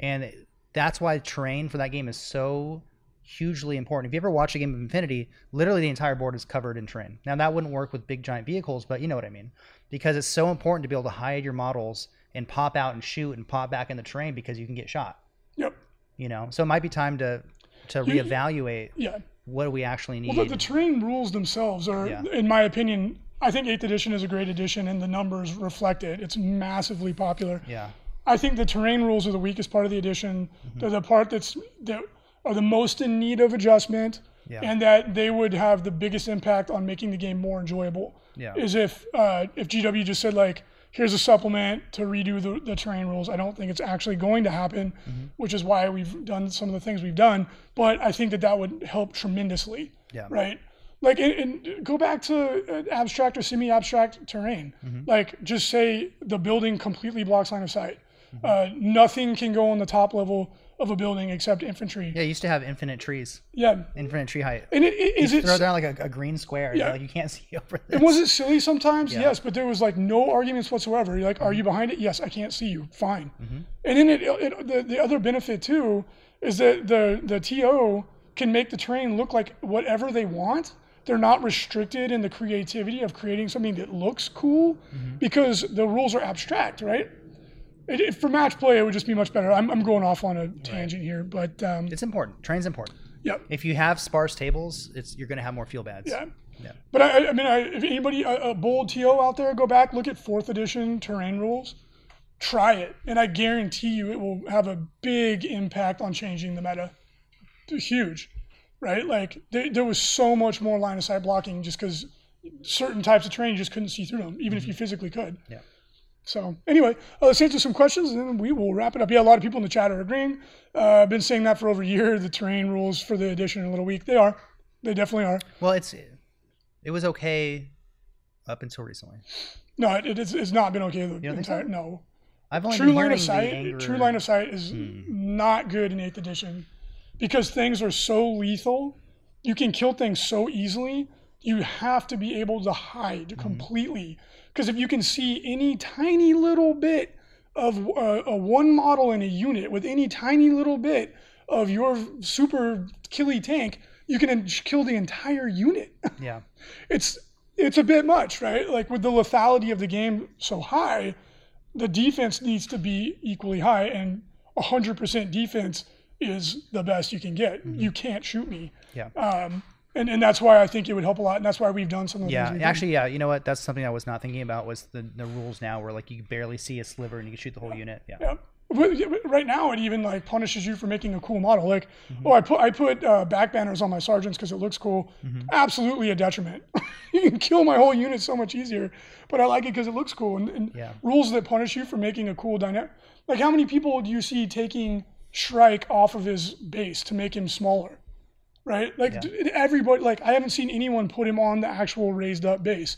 and that's why terrain for that game is so hugely important. If you ever watch a game of Infinity, literally the entire board is covered in terrain. Now that wouldn't work with big giant vehicles, but you know what I mean, because it's so important to be able to hide your models and pop out and shoot and pop back in the terrain because you can get shot. yep. You know, so it might be time to to You- reevaluate Yeah. what do we actually need. Well, the, the terrain rules themselves are, Yeah. in my opinion, I think 8th edition is a great edition and the numbers reflect it. It's massively popular. yeah, I think the terrain rules are the weakest part of the edition. Mm-hmm. They're the part that's that are the most in need of adjustment, Yeah. and that they would have the biggest impact on making the game more enjoyable. Yeah. Is if uh, if GW just said like, here's a supplement to redo the, the terrain rules. I don't think it's actually going to happen, Mm-hmm. which is why we've done some of the things we've done. But I think that that would help tremendously. Yeah. Right. Like, and, and go back to uh, abstract or semi-abstract terrain. Mm-hmm. Like, just say the building completely blocks line of sight. Mm-hmm. Uh, nothing can go on the top level of a building except infantry. yeah. Used to have infinite trees. Yeah. infinite tree height. And it, it, is it Throw down like a, a green square. Yeah. Like you can't see over this. and was it silly sometimes? Yeah. Yes, but there was like no arguments whatsoever. You're like, are Mm-hmm. you behind it? Yes, I can't see you. Fine. And then it, it the, the other benefit too is that the the TO can make the terrain look like whatever they want. They're not restricted in the creativity of creating something that looks cool Mm-hmm. because the rules are abstract, right? It, it- for match play, it would just be much better. I'm, I'm going off on a tangent here, but um, It's important. Train's important. yeah. If you have sparse tables, it's you're gonna have more feel bads. Yeah. Yeah. But I, I mean, I, if anybody, a, a bold TO out there, go back, look at fourth edition terrain rules, try it, and I guarantee you it will have a big impact on changing the meta. Huge, right? Like there, there was so much more line of sight blocking just because certain types of terrain you just couldn't see through them, even if you physically could. Mm-hmm. Yeah. So anyway, uh, let's answer some questions and then we will wrap it up. Yeah, a lot of people in the chat are agreeing. Uh, I've been saying that for over a year. The terrain rules for the edition in a little week. They are. They definitely are. Well, it's it was okay up until recently. No, it, it's, it's not been okay the entire. so? No, I've only true line of sight. True line of sight is Hmm. not good in eighth edition because things are so lethal. You can kill things so easily. You have to be able to hide Mm-hmm. completely because if you can see any tiny little bit of uh, a one model in a unit with any tiny little bit of your super killy tank, you can kill the entire unit. Yeah. it's it's a bit much, right? Like with the lethality of the game so high, the defense needs to be equally high, and 100% defense is the best you can get. Mm-hmm. You can't shoot me, Yeah. um, and and that's why I think it would help a lot, and that's why we've done some of the Yeah, things. we've done. actually, yeah. You know what? That's something I was not thinking about. Was the, the rules now where like you barely see a sliver and you can shoot the whole unit? Yeah. Yeah. Right now, it even like punishes you for making a cool model. Like, Mm-hmm. oh, I put I put uh, back banners on my sergeants because it looks cool. Mm-hmm. Absolutely a detriment. you can kill my whole unit so much easier, but I like it because it looks cool. And, and Yeah. rules that punish you for making a cool dynamic. Like, how many people do you see taking Shrike off of his base to make him smaller? Right? Like Yeah. everybody, like I haven't seen anyone put him on the actual raised up base,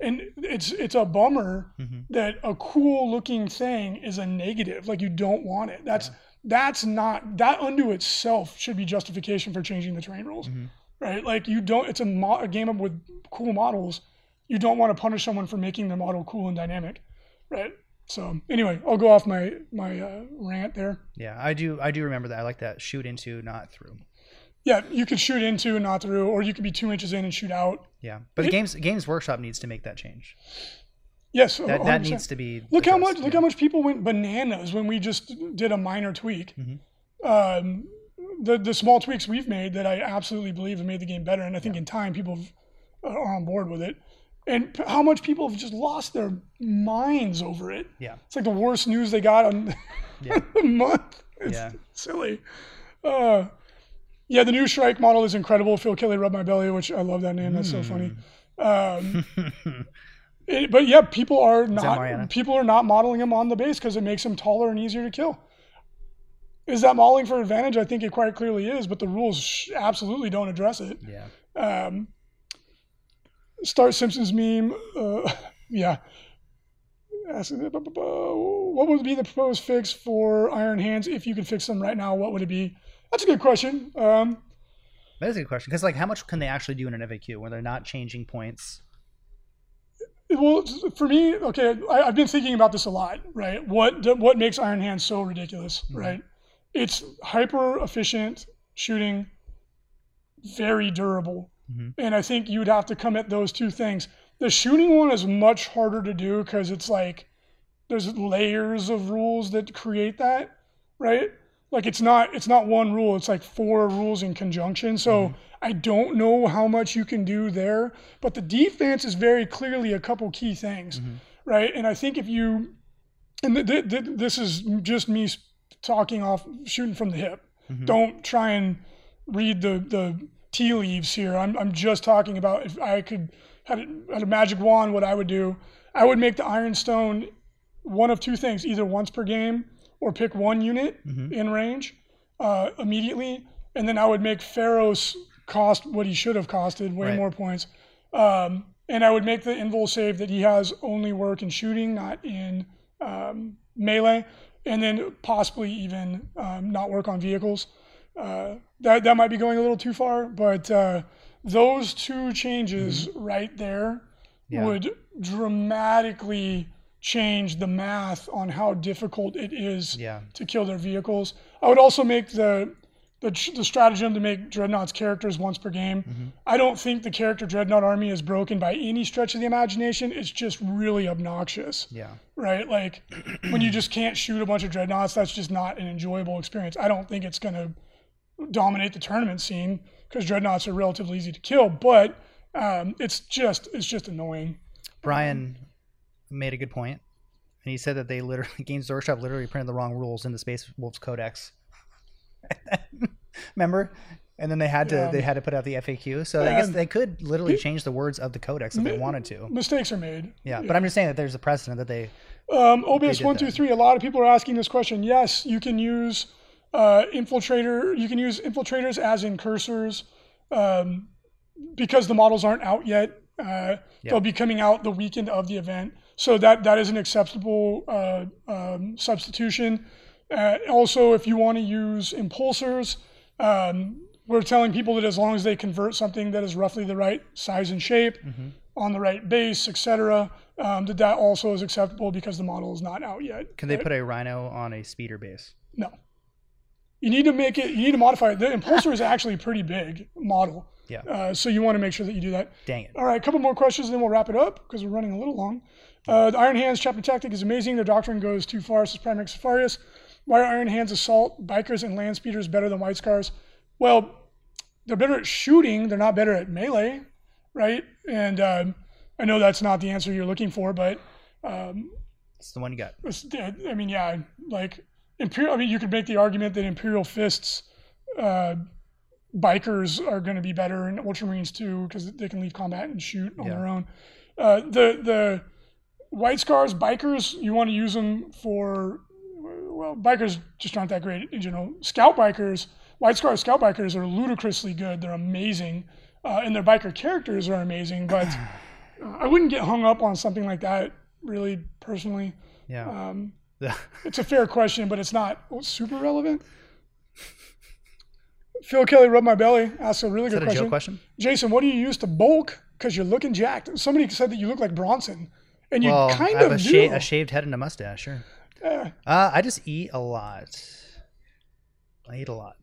and it's it's a bummer Mhm. that a cool looking thing is a negative. Like you don't want it. That's that's not that unto itself should be justification for changing the train rules, Mhm. right? Like you don't. It's a, mo- a game with cool models. You don't want to punish someone for making their model cool and dynamic, right? So anyway, I'll go off my my uh, rant there. Yeah, I do. I do remember that. I like that. Shoot into, not through. Yeah, you could shoot into and not through, or you could be two inches in and shoot out. Yeah, but It- games Games Workshop needs to make that change. Yes, That, that needs to be. Look how much look how much people went bananas when we just did a minor tweak. Mhm. Um, the the small tweaks we've made that I absolutely believe have made the game better, and I think in time people are on board with it. And p- how much people have just lost their minds over it. Yeah. It's like the worst news they got on Yeah. the month. It's Yeah. silly. Uh, yeah, the new Shrike model is incredible. Phil Kelly rubbed my belly, which I love that name. That's so funny. Um, it- but yeah, people are not people are not modeling him on the base because it makes him taller and easier to kill. Is that modeling for advantage? I think it quite clearly is, but the rules sh- absolutely don't address it. yeah. Um, Start Simpsons meme. Uh, yeah. Asking, bu- bu- bu- What would be the proposed fix for Iron Hands if you could fix them right now? What would it be? That's a good question. Um, That is a good question because, like, how much can they actually do in an FAQ when they're not changing points? well, for me, okay, I, I've been thinking about this a lot, right? What what makes Iron Hands so ridiculous, right? It's hyper efficient shooting, very durable, Mhm. and I think you would have to come at those two things. The shooting one is much harder to do because it's like there's layers of rules that create that, right? Like it's not it's not one rule. It's like four rules in conjunction. So mm-hmm. I don't know how much you can do there, but the defense is very clearly a couple key things, mm-hmm. right? And I think if you and th- th- th- this is just me talking off shooting from the hip. Mm-hmm. Don't try and read the the tea leaves here. I'm I'm just talking about if I could had a, had a magic wand, what I would do. I would make the Iron Stone one of two things: either once per game, or pick one unit in range uh, immediately, and then I would make Feirros' cost what he should have costed, way Right. more points. Um, and I would make the invul save that he has only work in shooting, not in um, melee, and then possibly even um, not work on vehicles. Uh, that that might be going a little too far, but uh, those two changes right there Yeah. would dramatically change the math on how difficult it is Yeah. to kill their vehicles. I would also make the the, the stratagem to make dreadnoughts characters once per game. Mm-hmm. I don't think the character dreadnought army is broken by any stretch of the imagination. It's just really obnoxious Yeah. right? Like when you just can't shoot a bunch of dreadnoughts, that's just not an enjoyable experience. I don't think it's going to dominate the tournament scene because dreadnoughts are relatively easy to kill, but um, it's just it's just annoying. Brian made a good point, and he said that they literally Games Workshop literally printed the wrong rules in the Space Wolves Codex. Remember? And then they had to Yeah. they had to put out the FAQ. So I guess they could literally change the words of the codex if they wanted to. Mistakes are made. Yeah, but I'm just saying that there's a precedent that they Um, OBS one two three. A lot of people are asking this question. Yes, you can use uh, infiltrator. You can use infiltrators as Incursors um, because the models aren't out yet. Uh, They'll be coming out the weekend of the event, so that that is an acceptable uh, um, substitution. Uh, also, if you want to use impulsors, um, we're telling people that as long as they convert something that is roughly the right size and shape on the right base, etc., um, that that also is acceptable because the model is not out yet. can they put a rhino on a speeder base. No. You need to make it. You need to modify it. The impulsor is actually a pretty big model, Yeah. uh, so you want to make sure that you do that. Dang it. All right, a couple more questions, and then we'll wrap it up because we're running a little long. Uh, the Iron Hands chapter tactic is amazing. Their doctrine goes too far, says Primax Safarius. Why are Iron Hands assault bikers and land speeders better than White Scars? Well, they're better at shooting. They're not better at melee, right? And um, I know that's not the answer you're looking for, but um, It's the one you got. I mean, yeah, like Imperial. I mean, you could make the argument that Imperial Fists uh, bikers are going to be better in Ultramarines too because they can leave combat and shoot on Yeah. their own. Uh, the the White Scars bikers, you want to use them for well, bikers just aren't that great in general. Scout bikers, White Scar Scout Bikers are ludicrously good. They're amazing, uh, and their biker characters are amazing. But I wouldn't get hung up on something like that, really, personally. Yeah. Um, it's a fair question, but it's not super relevant. Phil Kelly rubbed my belly. Asked a really Is good a question. joke question? Jason, what do you use to bulk? Because you're looking jacked. Somebody said that you look like Bronson, and you Well, kind I have of a, sha- a shaved head and a mustache. Sure. Yeah, Uh, I just eat a lot. I eat a lot.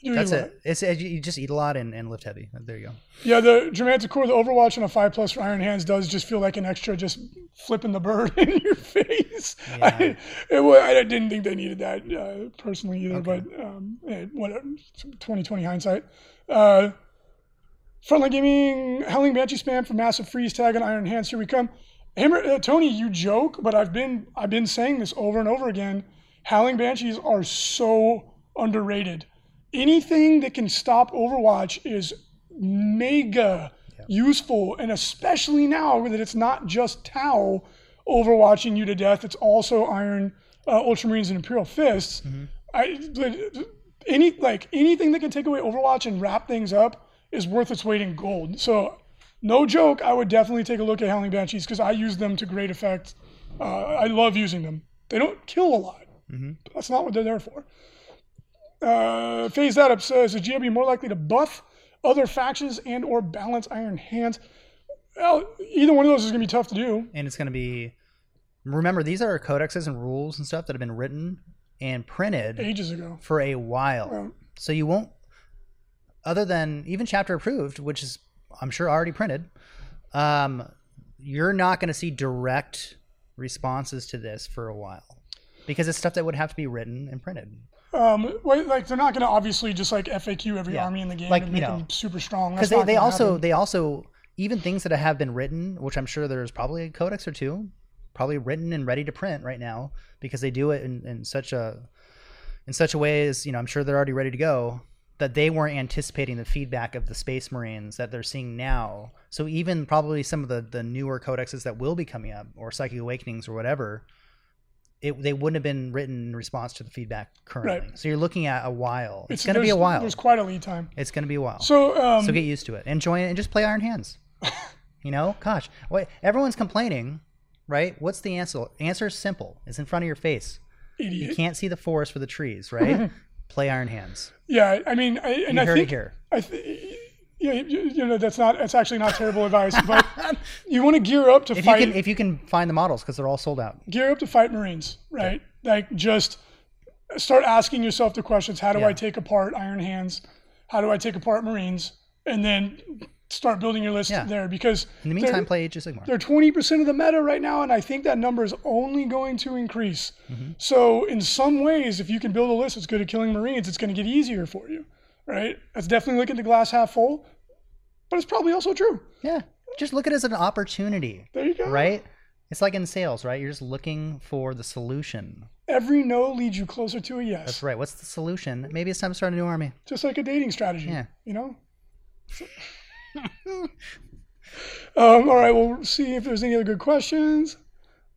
you That's it. It's you just eat a lot and, and lift heavy. There you go. Yeah, the Dramatic Core, the Overwatch on a 5 plus for Iron Hands does just feel like an extra just flipping the bird in your face. Yeah. I, it, I didn't think they needed that uh, personally either, but um, whatever. 2020 hindsight. Uh, Frontline Gaming, Howling Banshee spam for massive freeze tag on Iron Hands. Here we come. Hammer, uh, Tony, you joke, but I've been I've been saying this over and over again. Howling Banshees are so underrated. Anything that can stop Overwatch is mega useful, and especially now that it's not just Tau overwatching you to death; it's also Iron uh, Ultramarines and Imperial Fists. I any like anything that can take away Overwatch and wrap things up is worth its weight in gold. So, no joke, I would definitely take a look at Howling Banshees because I use them to great effect. Uh, I love using them. They don't kill a lot. But that's not what they're there for. Uh, Phase that up says, is GW more likely to buff other factions and or balance Iron Hands? Well, either one of those is going to be tough to do. And it's going to be. Remember, these are codexes and rules and stuff that have been written and printed Ages ago. for a while. So you won't, other than even chapter approved, which is I'm sure already printed. Um, you're not going to see direct responses to this for a while because it's stuff that would have to be written and printed. um, like they're not going to obviously just like FAQ every Yeah. army in the game Like, and you make know, them super strong. because they, they also happen. they also even things that have been written which i'm sure there's probably a codex or two probably written and ready to print right now because they do it in, in such a in such a way as you know i'm sure they're already ready to go that they weren't anticipating the feedback of the space marines that they're seeing now so even probably some of the the newer codexes that will be coming up or psychic awakenings or whatever it, they wouldn't have been written in response to the feedback currently Right. so you're looking at a while it's, going to be a while There's quite a lead time. it's going to be a while So, um, so get used to it. Enjoy it and just play Iron Hands. you know, gosh, wait, everyone's complaining, right? What's the answer? Answer is simple. It's in front of your face. Idiot. You can't see the forest for the trees, right? play Iron Hands. Yeah, I mean, I, and You I heard think it here. I th- yeah, you, you know that's not that's actually not terrible advice, but you want to gear up to If you fight can, if you can find the models because they're all sold out. gear up to fight Marines, right? Like just start asking yourself the questions: How do Yeah. I take apart Iron Hands? How do I take apart Marines? And then start building your list Yeah. there because In the meantime, play Age of Sigmar. they're 20% of the meta right now, and I think that number is only going to increase. Mm-hmm. So, in some ways, if you can build a list that's good at killing Marines, it's going to get easier for you, right? That's definitely looking the glass half full, but it's probably also true. Yeah, just look at it as an opportunity, There you go. right? It's like in sales, right? You're just looking for the solution. Every no leads you closer to a yes, That's right. What's the solution? Maybe it's time to start a new army. just like a dating strategy. Yeah. You know. Um, all right, we'll see if there's any other good questions.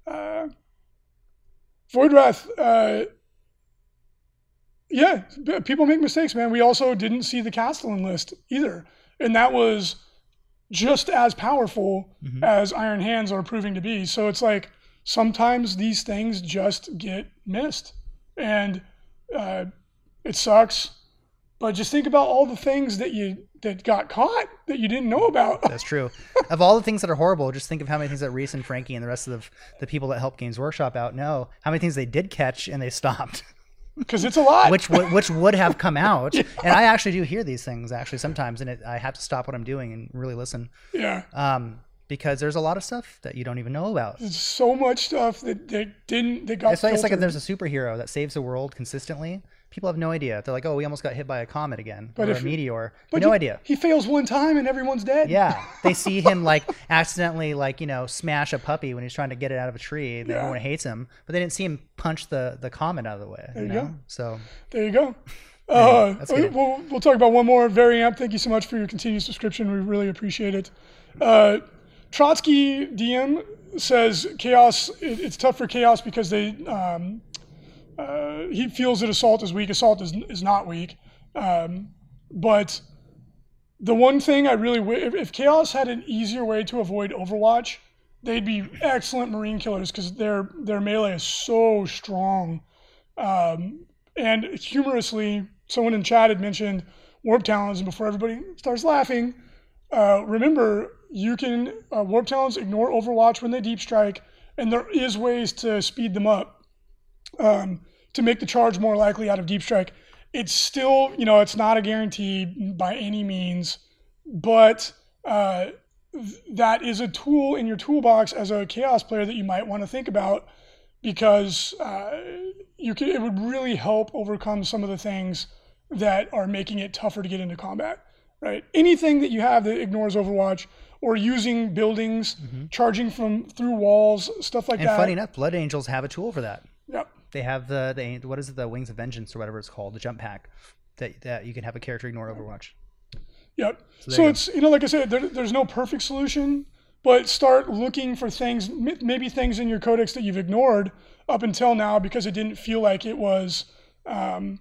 Uh, Voidwrath, uh, yeah, b- people make mistakes, man. We also didn't see the Castellan list either, and that was just as powerful Mm-hmm. as Iron Hands are proving to be. So it's like sometimes these things just get missed, and uh, it sucks. But just think about all the things that you that got caught that you didn't know about. That's true. of all the things that are horrible, just think of how many things that Reese and Frankie and the rest of the, the people that help Games Workshop out know. How many things they did catch and they stopped, Because it's a lot. which would which would have come out. And I actually do hear these things actually sometimes, and it, I have to stop what I'm doing and really listen, yeah. um, because there's a lot of stuff that you don't even know about. There's so much stuff that, that didn't that got It's like, it's like if there's a superhero that saves the world consistently. People have no idea. They're like, "Oh, we almost got hit by a comet again, But or if- a meteor." But no he- idea. He fails one time and everyone's dead. Yeah, they see him like accidentally like you know smash a puppy when he's trying to get it out of a tree. And Yeah. Everyone hates him, but they didn't see him punch the the comet out of the way. you you know, go. so There you go. Uh, that's good. we'll, we'll talk about one more. Variamp, thank you so much for your continued subscription. We really appreciate it. Uh, Trotsky DM says chaos. It, it's tough for chaos because they um, uh, he feels that assault is weak. Assault is, is not weak. Um, but the one thing I really if, if Chaos had an easier way to avoid Overwatch, they'd be excellent Marine killers because their their melee is so strong. Um, and humorously, someone in chat had mentioned warp talons, and before everybody starts laughing, uh, remember you can uh, warp talons ignore Overwatch when they deep strike, and there is ways to speed them up um, to make the charge more likely out of deep strike. It's still, you know, it's not a guarantee by any means, but uh, th- that is a tool in your toolbox as a chaos player that you might want to think about because uh, you could, it would really help overcome some of the things that are making it tougher to get into combat. Right? Anything that you have that ignores Overwatch or using buildings, charging from through walls, stuff like And that. funny enough, Blood Angels have a tool for that. Yep. They have the the what is it, the Wings of Vengeance or whatever it's called, the jump pack that that you can have a character ignore Overwatch. Yep. there So, it's you know, like I said, there, there's no perfect solution, but start looking for things, maybe things in your codex that you've ignored up until now because it didn't feel like it was um,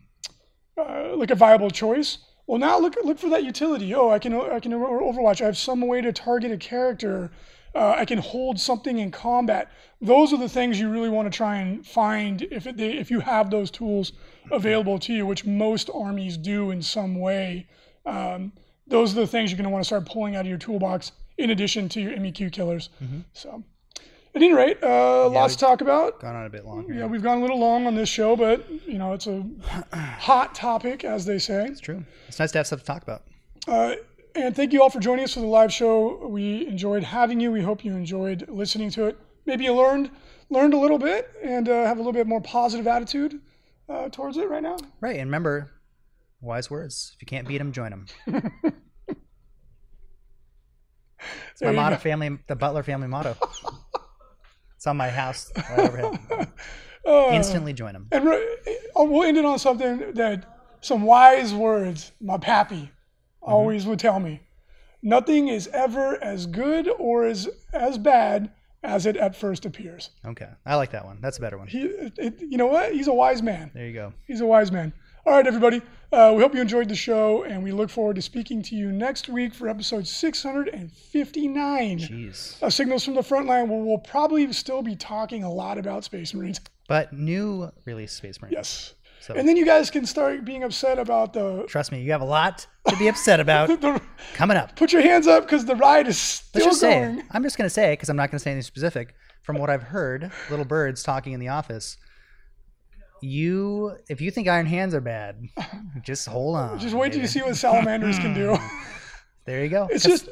uh, like a viable choice. Well, now look look for that utility. Oh, I can I can Overwatch. I have some way to target a character. Uh, I can hold something in combat. Those are the things you really want to try and find if it, if you have those tools available to you, which most armies do in some way. Um, those are the things you're going to want to start pulling out of your toolbox in addition to your MEQ killers. So, at any rate, uh, lots to talk about. Gone on a bit long. Yeah, we've gone a little long on this show, but you know it's a hot topic, as they say. It's true. It's nice to have stuff to talk about. Uh, and thank you all for joining us for the live show. We enjoyed having you. We hope you enjoyed listening to it. Maybe you learned learned a little bit and uh, have a little bit more positive attitude uh, towards it right now. Right, and remember, wise words. If you can't beat them, join them. It's my motto, go. family, the Butler family motto. it's on my house. Right. Uh, Instantly join them. And re- oh, we'll end it on something that some wise words my pappy always would tell me. Nothing is ever as good or as as bad as it at first appears. Okay, I like that one. That's a better one. He, it, it- you know what? He's a wise man. There you go. He's a wise man. All right, everybody. Uh, we hope you enjoyed the show, and we look forward to speaking to you next week for episode 659 Jeez. of Signals from the Frontline, where we'll probably still be talking a lot about Space Marines. But new release Space Marines. Yes. So And then you guys can start being upset about the. trust me, you have a lot to be upset about the coming up. put your hands up because the ride is still Let's just going. say, I'm just going to say, because I'm not going to say anything specific, from what I've heard, little birds talking in the office, you, if you think Iron Hands are bad, just hold on. Just wait till you see what salamanders can do. There you go. It's just,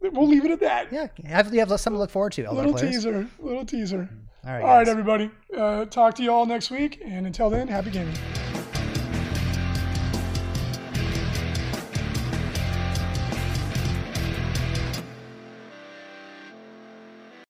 we'll leave it at that. yeah, have, you have something to look forward to, little players. teaser, little teaser. All right, All right, everybody. Uh, talk to you all next week, and until then, happy gaming.